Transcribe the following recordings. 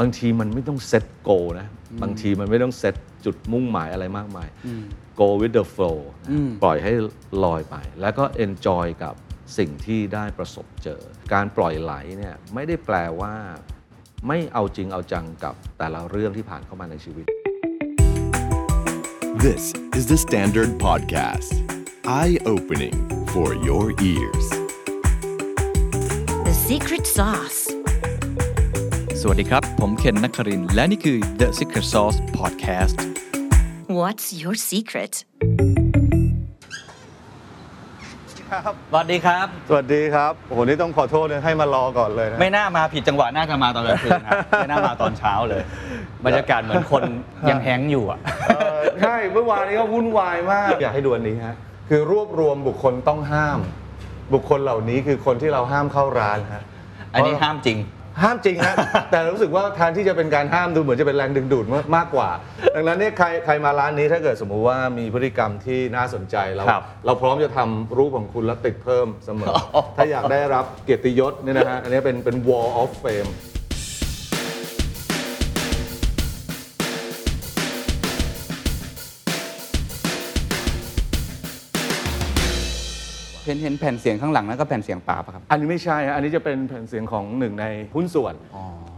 บางทีมันไม่ต้องเซตโกนะบางทีมันไม่ต้องเซตจุดมุ่งหมายอะไรมากมาย go with the flow อืมปล่อยให้ลอยไป แล้วก็ enjoy กับสิ่งที่ได้ประสบเจอ การปล่อยไหลเนี่ยไม่ได้แปลว่า ไม่เอาจริงเอาจังกับแต่ละเรื่องที่ผ่านเข้ามาในชีวิต This is the Standard Podcast. Eye opening for your ears. The secret sauce. สวัสดีครับ ผมเคนนักครินทร์และนี่คือ The Secret Sauce Podcast What's your secret? สวัสดีครับ สวัสดีครับโอ้โหนี่ต้องขอโทษนะให้มารอก่อนเลยนะ ไม่น่ามาผิดจังหวะน่าจะมาตอนกลางคืนครับไม่น่ามาตอนเช้าเลย บรรยากาศเหมือนคนยังแฮงก์อยู่อะเออใช่เมื่อวานนี้ก็วุ่นวายมาก อยากให้ดูอันนี้ฮะ คือรวบรวมบุคคลต้องห้าม บุคคลเหล่านี้คือคนที่เราห้ามเข้าร้านฮะ อันนี้ห้ามจริง ห้ามจริงฮะ แต่รู้สึกว่าแทนที่จะเป็นการห้ามดูเหมือนจะเป็นแรงดึงดูดมากมากกว่า ดังนั้นเนี่ยใครใครมาร้านนี้ถ้าเกิดสมมุติว่ามีพฤติกรรมที่น่าสนใจเราครับ เราพร้อมจะทำรูปของคุณแล้วติดเพิ่มเสมอ ถ้าอยากได้รับเกียรติยศเนี่ยนะฮะอันนี้เป็นเป็น wall of fame เห็นเห็นแผ่นเสียงข้างหลังนั่นก็แผ่นเสียงป่าปะครับ อันนี้ไม่ใช่ฮะอันนี้จะเป็นแผ่นเสียงของหนึ่งในหุ้นส่วน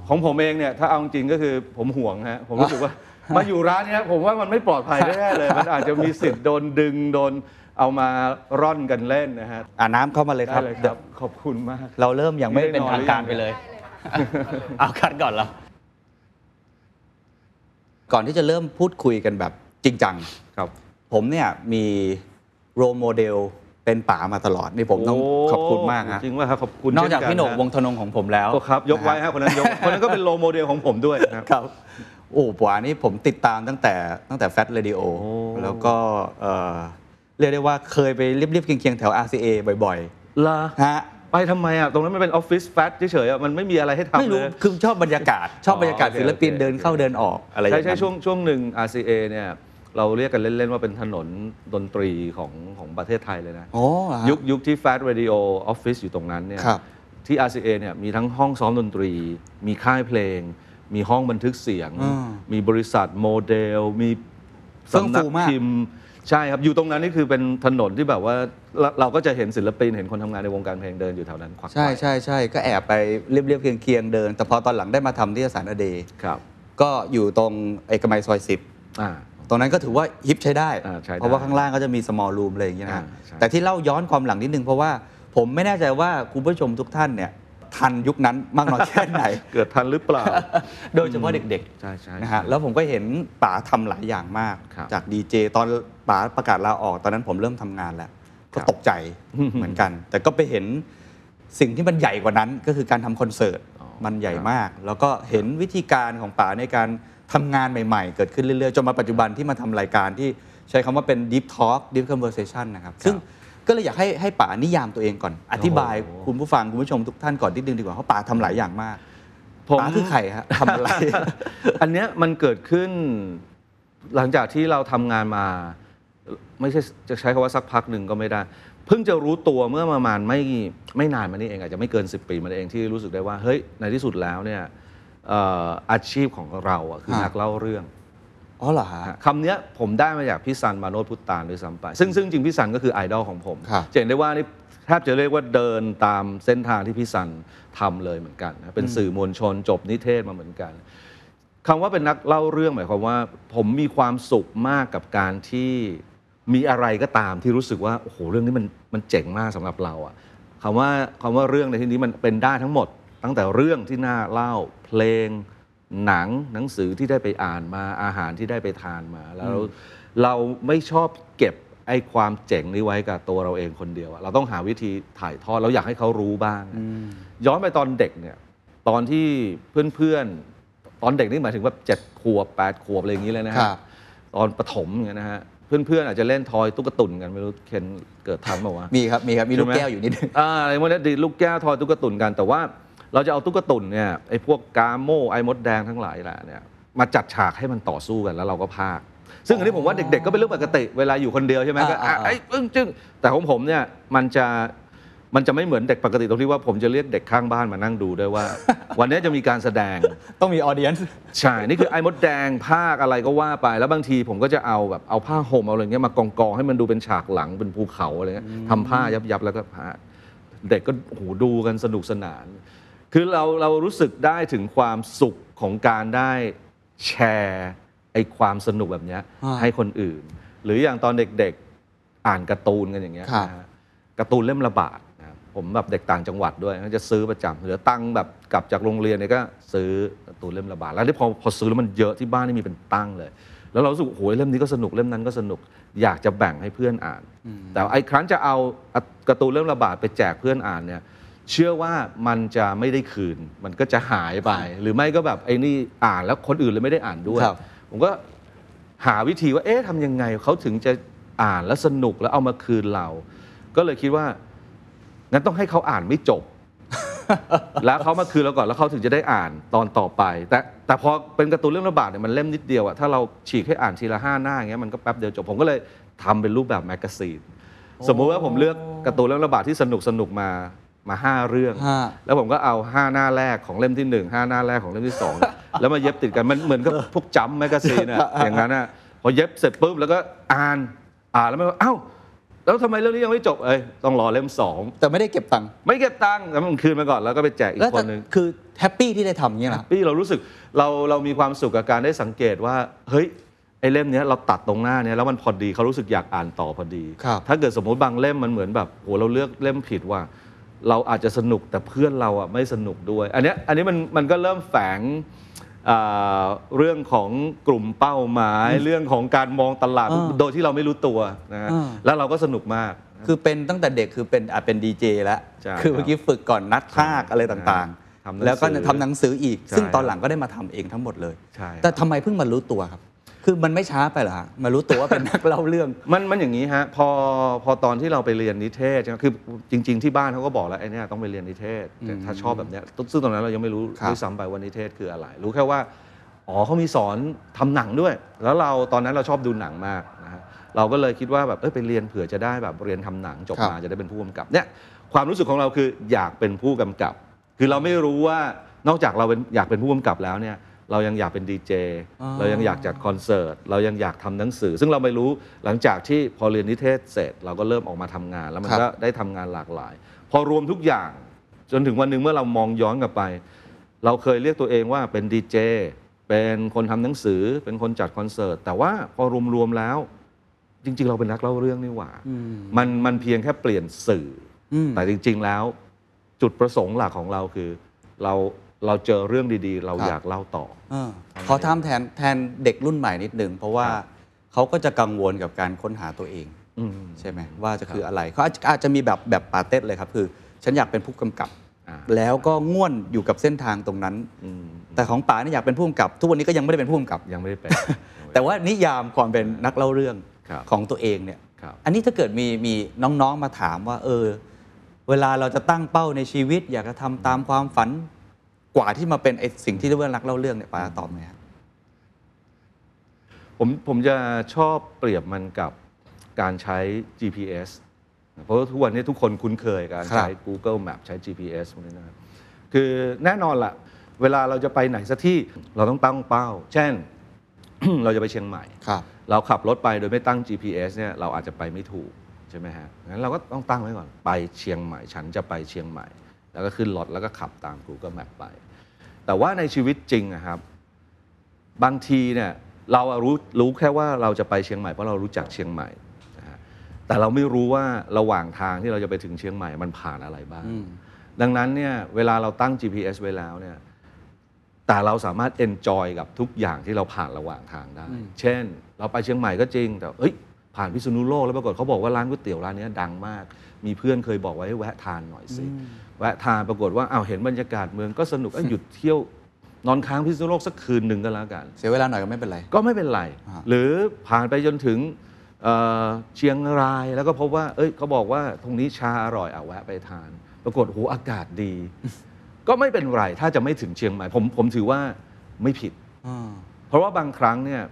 ของผมเองเนี่ยถ้าเอาจริงก็คือผมห่วงฮะผมรู้สึกว่า มาอยู่ร้านเนี้ยผมว่ามันไม่ปลอดภัยแน่ๆเลย มันอาจจะมีสิทธิ์โดนดึงโดนเอามาร่อนกันเล่นนะฮะอ่าน้ำเข้ามาเลยคได้รับเลยครับขอบคุณมาก เราเริ่มยังไม่ไม่ได้เป็นนอนทางการหรือยังไปเลย เอาคัดก่อนแล้วก่อนที่จะเริ่มพูดคุยกันแบบจริงจัง ครับ ผมเนี่ยมี role model เป็นป๋ามาตลอดนี่ผมต้องขอบคุณมากฮะจริงว่าครับขอบคุณนอกจากเช่พี่โหน่งฮะวงศ์ทนงของผมแล้วโอ้ครับ ยกไว้ฮะคนนั้นยกคนนั้นก็เป็น role model ของผมด้วยนะครับครับโอ้ป๋านี่ผมติดตามตั้งแต่ตั้งแต่ Fat Radio โอ้แล้วก็เอ่อเรียกได้ว่าเคยไปเรียบๆเคียงๆแถว RCA บ่อยลาๆฮะไปทำไมอะ ตรงนั้นมันเป็นออฟฟิศ Fat เฉยๆอะมันไม่มีอะไรให้ทำไม่รู้เลยคือชอบบรรยากาศ ชอบบรรยากาศอ๋อโอเคศิลปินโอเคเดินเข้าเดินออกอะไรอย่างใช่นั้นใช่ช่วงช่วงหนึ่ง RCA เนี่ย เราเรียกกันเล่น ๆ ว่าเป็นถนนดนตรีของของประเทศไทยเลยนะโอ้เหรอฮะ ยุคยุคที่ Fat Radio Office อยู่ตรงนั้นเนี่ย ครับที่ RCA เนี่ยมีทั้งห้องซ้อมดนตรี มีค่ายเพลง มีห้องบันทึกเสียงอืมมีบริษัทโมเดล มีเฟื่องสำนัฟูกมาก พิมพ์ ใช่ครับ อยู่ตรงนั้นนี่คือเป็นถนนที่แบบว่าเราเราก็จะเห็นศิลปิน เห็นคนทำงานในวงการเพลงเดินอยู่แถวนั้นควักใช่ไขว่ใช่ใช่ก็แอบไปเรียบเรียบๆเคียงเคียงๆเดิน แต่พอตอนหลังได้มาทที่สารอเดย์ครับก็อยู่ตรงเอกมัยซอยสิบ อ่า ตรงนั้นก็ถือว่าฮิปใช้ได้ อ่าใช้ได้เพราะว่าข้างล่างก็จะมี small room อะไรอย่างเงี้ยนะอ่าใช่ แต่ที่เล่าย้อนความหลังนิดนึงเพราะว่าผมไม่แน่ใจว่าคุณผู้ชมทุกท่านเนี่ยทันยุคนั้นมากน้อยแค่ไหน เกิดทันหรือเปล่า โดยเฉพาะเด็กใช่ใช่ๆนะฮะแล้วผมก็เห็นป๋าทำหลายอย่างมาก ครับจากดีเจตอนป๋าประกาศลาออกตอนนั้นผมเริ่มทำงานแล้ว ก็ครับตกใจเหมือนกัน แต่ก็ไปเห็นสิ่งที่มันใหญ่กว่านั้นก็คือการทำคอนเสิร์ต อ๋อมันใหญ่ครับมาก แล้วก็เห็นวิธีการของป๋าในการ ทำงานใหม่ๆ เกิดขึ้นเรื่อยๆ จนมาปัจจุบันที่มาทำรายการที่ใช้คำว่าเป็น deep talk deep conversation นะครับ ซึ่งก็เลยอยากให้ให้ป๋านิยามตัวเองก่อน อธิบายโอ้โหคุณผู้ฟัง คุณผู้ชมทุกท่านก่อนนิดนึงดีกว่าเพราะป๋าทำหลายอย่างมากผมป๋าคือใครฮะทำอะไร อันเนี้ยมันเกิดขึ้น หลังจากที่เราทำงานมา ไม่ใช่จะใช้คำว่าสักพักหนึ่งก็ไม่ได้ เพิ่งจะรู้ตัวเมื่อประมาณไม่ไม่นานมานี้เองอาจจะไม่เกิน 10 ปีมานี้เองที่รู้สึกได้ว่าเฮ้ยในที่สุดแล้วเนี่ยเอ่ออาชีพของเราอะคือฮะนักเล่าเรื่องอ๋อเหรอฮะคำเนี้ยผมได้มาจากพี่ซันมาโนดพุตตานด้วยซ้ำไป ซึ่งซึ่งจริงพี่ซันก็คือไอดอลของผมครับจะเห็นได้ว่านี่แทบจะเรียกว่าเดินตามเส้นทางที่พี่ซันทำเลยเหมือนกันนะเป็นสื่อมวลชนจบนิเทศมาเหมือนกันคำว่าเป็นนักเล่าเรื่องหมายความว่า ผมมีความสุขมากกับการที่มีอะไรก็ตามที่รู้สึกว่าโอ้โหเรื่องนี้มันมันเจ๋งมากสำหรับเราอะคำว่าคำว่าเรื่องในที่นี้มันเป็นได้ทั้งหมด ตั้งแต่เรื่องที่น่าเล่า เพลงหนังหนังสือที่ได้ไปอ่านมาอาหารที่ได้ไปทานมา แล้ว เราไม่ชอบเก็บไอ้ความเจ๋งนี้ไว้กับตัวเราเองคนเดียวอะเราต้องหาวิธีถ่ายทอดเราอยากให้เขารู้บ้างย้อนไปตอนเด็กเนี่ยตอนที่เพื่อนๆ ตอนเด็กนี่หมายถึงว่าเจ็ดขวบแปดขวบอะไรอย่างนี้เลยนะฮะครับ ตอนประถมอย่างเงี้ยนะฮะเพื่อนๆอาจจะเล่นทอยตุ๊กตุนกันไม่รู้เคนเกิดทันเปล่าวะ มีครับ มีครับ มีลูกใช่ไหแก้วอยู่นิดนึง อ่าอะไรพวกนี้ดีดลูกแก้วทอยตุ๊กตุนกันแต่ว่า เราจะเอาตุ๊กตุนเนี่ยไอ้พวกกาโมไอ้มดแดงทั้งหลายแหละเนี่ยมาจัดฉากให้มันต่อสู้กันแล้วเราก็พากย์ซึ่งอันนี้ผมว่าเด็กๆก็เป็นเรื่องปกติเวลาอยู่คนเดียวใช่ไหมก็อะอ่าอ่าไอ้ปึ้งจึ้งแต่ของผมเนี่ยมันจะมันจะไม่เหมือนเด็กปกติตรงที่ว่าผมจะเรียกเด็กข้างบ้านมานั่งดูด้วยว่า วันนี้จะมีการแสดงต้องมีออเดียนใช่นี่คือไอ้มดแดงภาคอะไรก็ว่าไป แล้วบางทีผมก็จะเอาแบบเอาผ้าห่มเอาอะไรเงี้ยมากองกองๆให้มันดูเป็นฉากหลังเป็นภูเขาอะไรเงี้ยทำผ้ายับยับๆแล้วก็พาเด็กก็โอ้โหดูกันสนุกสนาน คือเราเรารู้สึกได้ถึงความสุขของการได้แชร์ไอ้ความสนุกแบบเนี้ยอ่าให้คนอื่น หรืออย่างตอนเด็กๆอ่านการ์ตูนกันอย่างเงี้ยครับ นะฮะการ์ตูนเล่มละบาทนะครับผมแบบเด็กต่างจังหวัดด้วยก็จะซื้อประจำเหลือตังค์แบบกลับจากโรงเรียนเนี่ยก็ซื้อการ์ตูนเล่มละบาทแล้วที่พอพอซื้อแล้วมันเยอะที่บ้านนี่มีเป็นตั้งเลย แล้วเรารู้สึกโอ้โหเล่มนี้ก็สนุกเล่มนั้นก็สนุกอยากจะแบ่งให้เพื่อนอ่าน แต่ไอ้ครั้นจะเอาการ์ตูนเล่มละบาทไปแจกเพื่อนอ่านเนี่ย เชื่อว่ามันจะไม่ได้คืน มันก็จะหายไป หรือไม่ก็แบบไอ้นี่อ่านแล้วคนอื่นเลยไม่ได้อ่านด้วย ครับผมก็หาวิธีว่าเอ๊ะทำยังไงเขาถึงจะอ่านแล้วสนุกแล้วเอามาคืนเรา ก็เลยคิดว่า งั้นต้องให้เขาอ่านไม่จบ แล้วเขามาคืนเราก่อนแล้วเขาถึงจะได้อ่านตอนต่อไป แต่แต่พอเป็นการ์ตูนเรื่องระบาดเนี่ยมันเล่มนิดเดียวอะถ้าเราฉีกให้อ่านทีละห้าหน้าอย่างเงี้ยมันก็แป๊บเดียวจบผมก็เลยทำเป็นรูปแบบ magazine สมมุติว่าผมเลือกการ์ตูนเรื่องระบาดที่สนุกสนุกมา มาห้าเรื่องฮะแล้วผมก็เอา5หน้าแรกของเล่มที่1 5หน้าแรกของเล่มที่2แล้วมาเย็บติดกันมันเหมือนกับพวก Jump magazine อะอย่างนั้นอะพอเย็บเสร็จปุ๊บแล้วก็อ่านอ่านแล้วมันก็เอ้าแล้วทำไมเรื่องนี้ยังไม่จบเอ้ยต้องรอเล่มแต่ไม่ได้เก็บตังค์2ไม่เก็บตังค์แล้วมันคืนมาก่อนแล้วก็ไปแจกอีแล้วกคแต่นหนึ่งคือแฮปปี้ที่ได้ทำอย่างนี้ยนะ พี่เรารู้สึกเราเรามีความสุขกับการได้สังเกตว่า เฮ้ยไอ้เล่มเนี้ยเราตัดตรงหน้าเนี้ยแล้วมันพอดีเขารู้สึกอยากอ่านต่อพอดี ครับถ้าเกิดสมมติบางเล่มมันเหมือนแบบโหเราเลือกเล่มผิดว่า เราอาจจะสนุกแต่เพื่อนเราอะไม่สนุกด้วย อันเนี้ยอันนี้มันมันก็เริ่มแฝงอ่าเรื่องของกลุ่มเป้าหมาย เรื่องของการมองตลาดอ่าโดยที่เราไม่รู้ตัวนะฮะอ่าแล้วเราก็สนุกมาก คือเป็นตั้งแต่เด็กคือเป็นอาจเป็นดีเจแล้วใช่คือเมื่อกี้ฝึกก่อนนัดภาคอะไรต่างทำหนังสือๆแล้วก็ทำหนังสืออีกใช่ซึ่งตอนหลังก็ได้มาทำเองทั้งหมดเลยใช่แต่ทำไมเพิ่งมารู้ตัวครับ คือมันไม่ช้าไปเหรอฮะมารู้ตัวว่าเป็นนักเล่าเรื่อง มันมันอย่างนี้ฮะพอพอตอนที่เราไปเรียนนิเทศใช่ไหมคือจริง ๆที่บ้านเขาก็บอกแล้วไอ้เนี่ยต้องไปเรียนนิเทศแต่ถ้าชอบแบบเนี้ยซึ่งตอนนั้นเรายังไม่รู้ครับด้วยซ้ำไปว่านิเทศคืออะไร รู้แค่ว่าอ๋อเขามีสอนทำหนังด้วย แล้วเราตอนนั้นเราชอบดูหนังมากนะฮะเราก็เลยคิดว่าแบบเอ้ยไปเรียนเผื่อจะได้แบบเรียนทำหนังจบมาจะได้เป็นผู้กำกับเนี่ยความรู้สึกของเราคืออยากเป็นผู้กำกับ คือเราไม่รู้ว่านอกจากเราเป็นอยากเป็นผู้กำกับแล้วเนี่ย เรายังอยากเป็นดีเจอ๋อเรายังอยากจัดคอนเสิร์ตเรายังอยากทำหนังสือ ซึ่งเราไม่รู้หลังจากที่พอเรียนนิเทศเสร็จ เราก็เริ่มออกมาทำงาน แล้วมันครับก็ได้ทำงานหลากหลาย พอรวมทุกอย่าง จนถึงวันหนึ่งเมื่อเรามองย้อนกลับไป เราเคยเรียกตัวเองว่าเป็นดีเจเป็นคนทำหนังสือเป็นคนจัดคอนเสิร์ตแต่ว่าพอรวมๆแล้ว จริง ๆ เราเป็นนักเล่าเรื่องนี่หว่า มันมันเพียงแค่เปลี่ยนสื่ออมแต่จริง ๆแล้ว จุดประสงค์หลักของเราคือ เรา เราเจอเรื่องดีๆ เราครับ อยากเล่าต่อ เออขอถามแทนแทนเด็กรุ่นใหม่นิดหนึ่งเพราะว่าครับ เขาก็จะกังวลกับการค้นหาตัวเอง อืม ใช่ไหมว่าจะคืออะไรเขาอาจจะอาจจะมีแบบแบบปาเต้เลยครับ คือ ฉันอยากเป็นผู้กำกับ อ่า แล้วก็ง่วนอยู่กับเส้นทางตรงนั้น อืมแต่ของป๋าเนี่ยอยากเป็นผู้กำกับ ทุกวันนี้ก็ยังไม่ได้เป็นผู้กำกับ ยังไม่ได้เป็น แต่ว่านิยามความเป็นนักเล่าเรื่องครับ ของตัวเองเนี่ย ครับ อันนี้ถ้าเกิดมีมีน้องๆมาถามว่า เออ เวลาเราจะตั้งเป้าในชีวิต อยากจะทำตามความฝัน กว่าที่มาเป็นไอสิ่งที่เรียกว่านักเล่าเรื่องเนี่ยป๋าตอบไหมครับผมผมจะชอบเปรียบมันกับการใช้ GPS เพราะว่าทุกวันนี้ทุกคนคุ้นเคยกับการครับใช้ Google Map ใช้ GPS พวกนี้นะครับคือแน่นอนละเวลาเราจะไปไหนสักที่เราต้องตั้งเป้า เช่น เราจะไปเชียงใหม่ครับเราขับรถไปโดยไม่ตั้ง GPS เนี่ยเราอาจจะไปไม่ถูกใช่ไหมฮะงั้นเราก็ต้องตั้งไว้ก่อน ไปเชียงใหม่ ฉันจะไปเชียงใหม่ แล้วก็ขึ้นรถแล้วก็ขับตาม Google Map ไป แต่ว่าในชีวิตจริงอะครับ บางทีเนี่ยเราอะรู้รู้แค่ว่าเราจะไปเชียงใหม่เพราะเรารู้จักเชียงใหม่นะฮะแต่เราไม่รู้ว่าระหว่างทางที่เราจะไปถึงเชียงใหม่มันผ่านอะไรบ้างอืมดังนั้นเนี่ยเวลาเราตั้ง GPS ไว้แล้วเนี่ยแต่เราสามารถ enjoy กับทุกอย่างที่เราผ่านระหว่างทางได้ เช่น เราไปเชียงใหม่ก็จริง แต่เอ้ยผ่านพิษณุโลกแล้วปรากฏเขาบอกว่าร้านก๋วยเตี๋ยวร้านเนี้ยดังมาก มีเพื่อนเคยบอกไว้ให้แวะทานหน่อยสิ แวะทานปรากฏว่าอ้าวเห็นบรรยากาศเมืองก็สนุกเอ้ยหยุดเที่ยวนอนค้างพิษณุโลกสักคืนหนึ่งก็แล้วกัน เสียเวลาหน่อยก็ไม่เป็นไร ก็ไม่เป็นไร อ่า หรือผ่านไปจนถึงเอ่อเชียงรายแล้วก็พบว่า เอ้ยเขาบอกว่าตรงนี้ชาอร่อยอะแวะไปทาน ปรากฏโหอากาศดี ก็ไม่เป็นไรถ้าจะไม่ถึงเชียงใหม่ผมผมถือว่าไม่ผิด อ่าเพราะว่าบางครั้งเนี่ย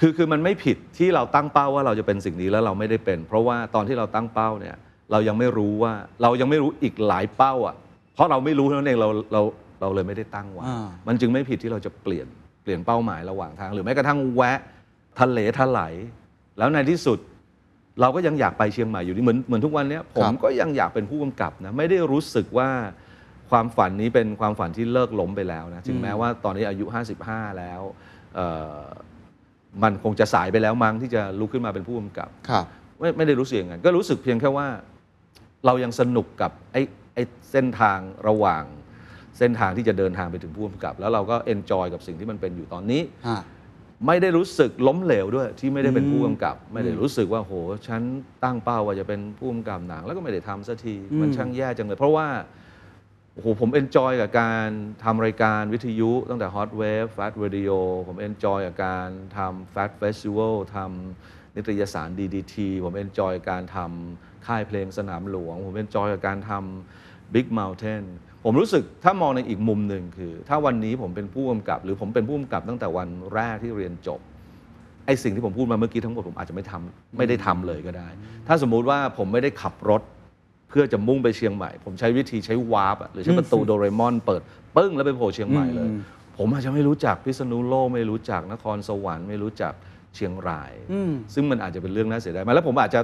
คือคือมันไม่ผิดที่เราตั้งเป้าว่าเราจะเป็นสิ่งนี้แล้วเราไม่ได้เป็น เพราะว่าตอนที่เราตั้งเป้าเนี่ย เรายังไม่รู้ว่าเรายังไม่รู้อีกหลายเป้าอะ เพราะเราไม่รู้เท่านั้นเองเราเราเราเลยไม่ได้ตั้งไว้อ่ามันจึงไม่ผิดที่เราจะเปลี่ยนเปลี่ยนเป้าหมายระหว่างทาง หรือแม้กระทั่งแวะทะเลทลายแล้วในที่สุด เราก็ยังอยากไปเชียงใหม่อยู่ดีเหมือนเหมือนทุกวันเนี้ยผมก็ยังอยากเป็นผู้กำกับนะไม่ได้รู้สึกว่าความฝันนี้เป็นความฝันที่เลิกล้มไปแล้วนะถึงแม้ว่าตอนนี้อายุ 55 แล้วเอ่อมันคงจะสายไปแล้วมั้งที่จะลุกขึ้นมาเป็นผู้กำกับครับไม่ไม่ได้รู้สึกอย่างนั้นก็รู้สึกเพียงแค่ว่า เรายังสนุกกับไอ้ไอ้เส้นทางระหว่าง เส้นทางที่จะเดินทางไปถึงผู้กำกับ แล้วเราก็ enjoy กับสิ่งที่มันเป็นอยู่ตอนนี้ฮะไม่ได้รู้สึกล้มเหลวด้วยที่ไม่ได้เป็นผู้กำกับ ไม่ได้รู้สึกว่าโหฉันตั้งเป้าว่าจะเป็นผู้กำกับหนัง แล้วก็ไม่ได้ทำสักทีมันช่างแย่จังเลย เพราะว่าโอ้โหผม enjoy กับการทำรายการวิทยุตั้งแต่ Hot Wave Fat Radio ผม enjoy กับการทำ Fat Festival ทำนิตยสาร DDT ผม enjoy การทำ ค่ายเพลงสนามหลวง ผม enjoy กับการทำ Big Mountain ผมรู้สึกถ้ามองในอีกมุมหนึ่งคือ ถ้าวันนี้ผมเป็นผู้กำกับ หรือผมเป็นผู้กำกับตั้งแต่วันแรกที่เรียนจบไอ้สิ่งที่ผมพูดมาเมื่อกี้ทั้งหมดผมอาจจะไม่ทำไม่ได้ทำเลยก็ได้ ถ้าสมมุติว่าผมไม่ได้ขับรถเพื่อจะมุ่งไปเชียงใหม่ ผมใช้วิธีใช้ warp อะหรือใช้ประตูโดเรมอนเปิดปึ้งแล้วไปโผล่เชียงใหม่เลย ผมอาจจะไม่รู้จักพิษณุโลกไม่รู้จักนครสวรรค์ไม่รู้จักเชียงราย ซึ่งมันอาจจะเป็นเรื่องน่าเสียดายมากแล้วผมอาจจะ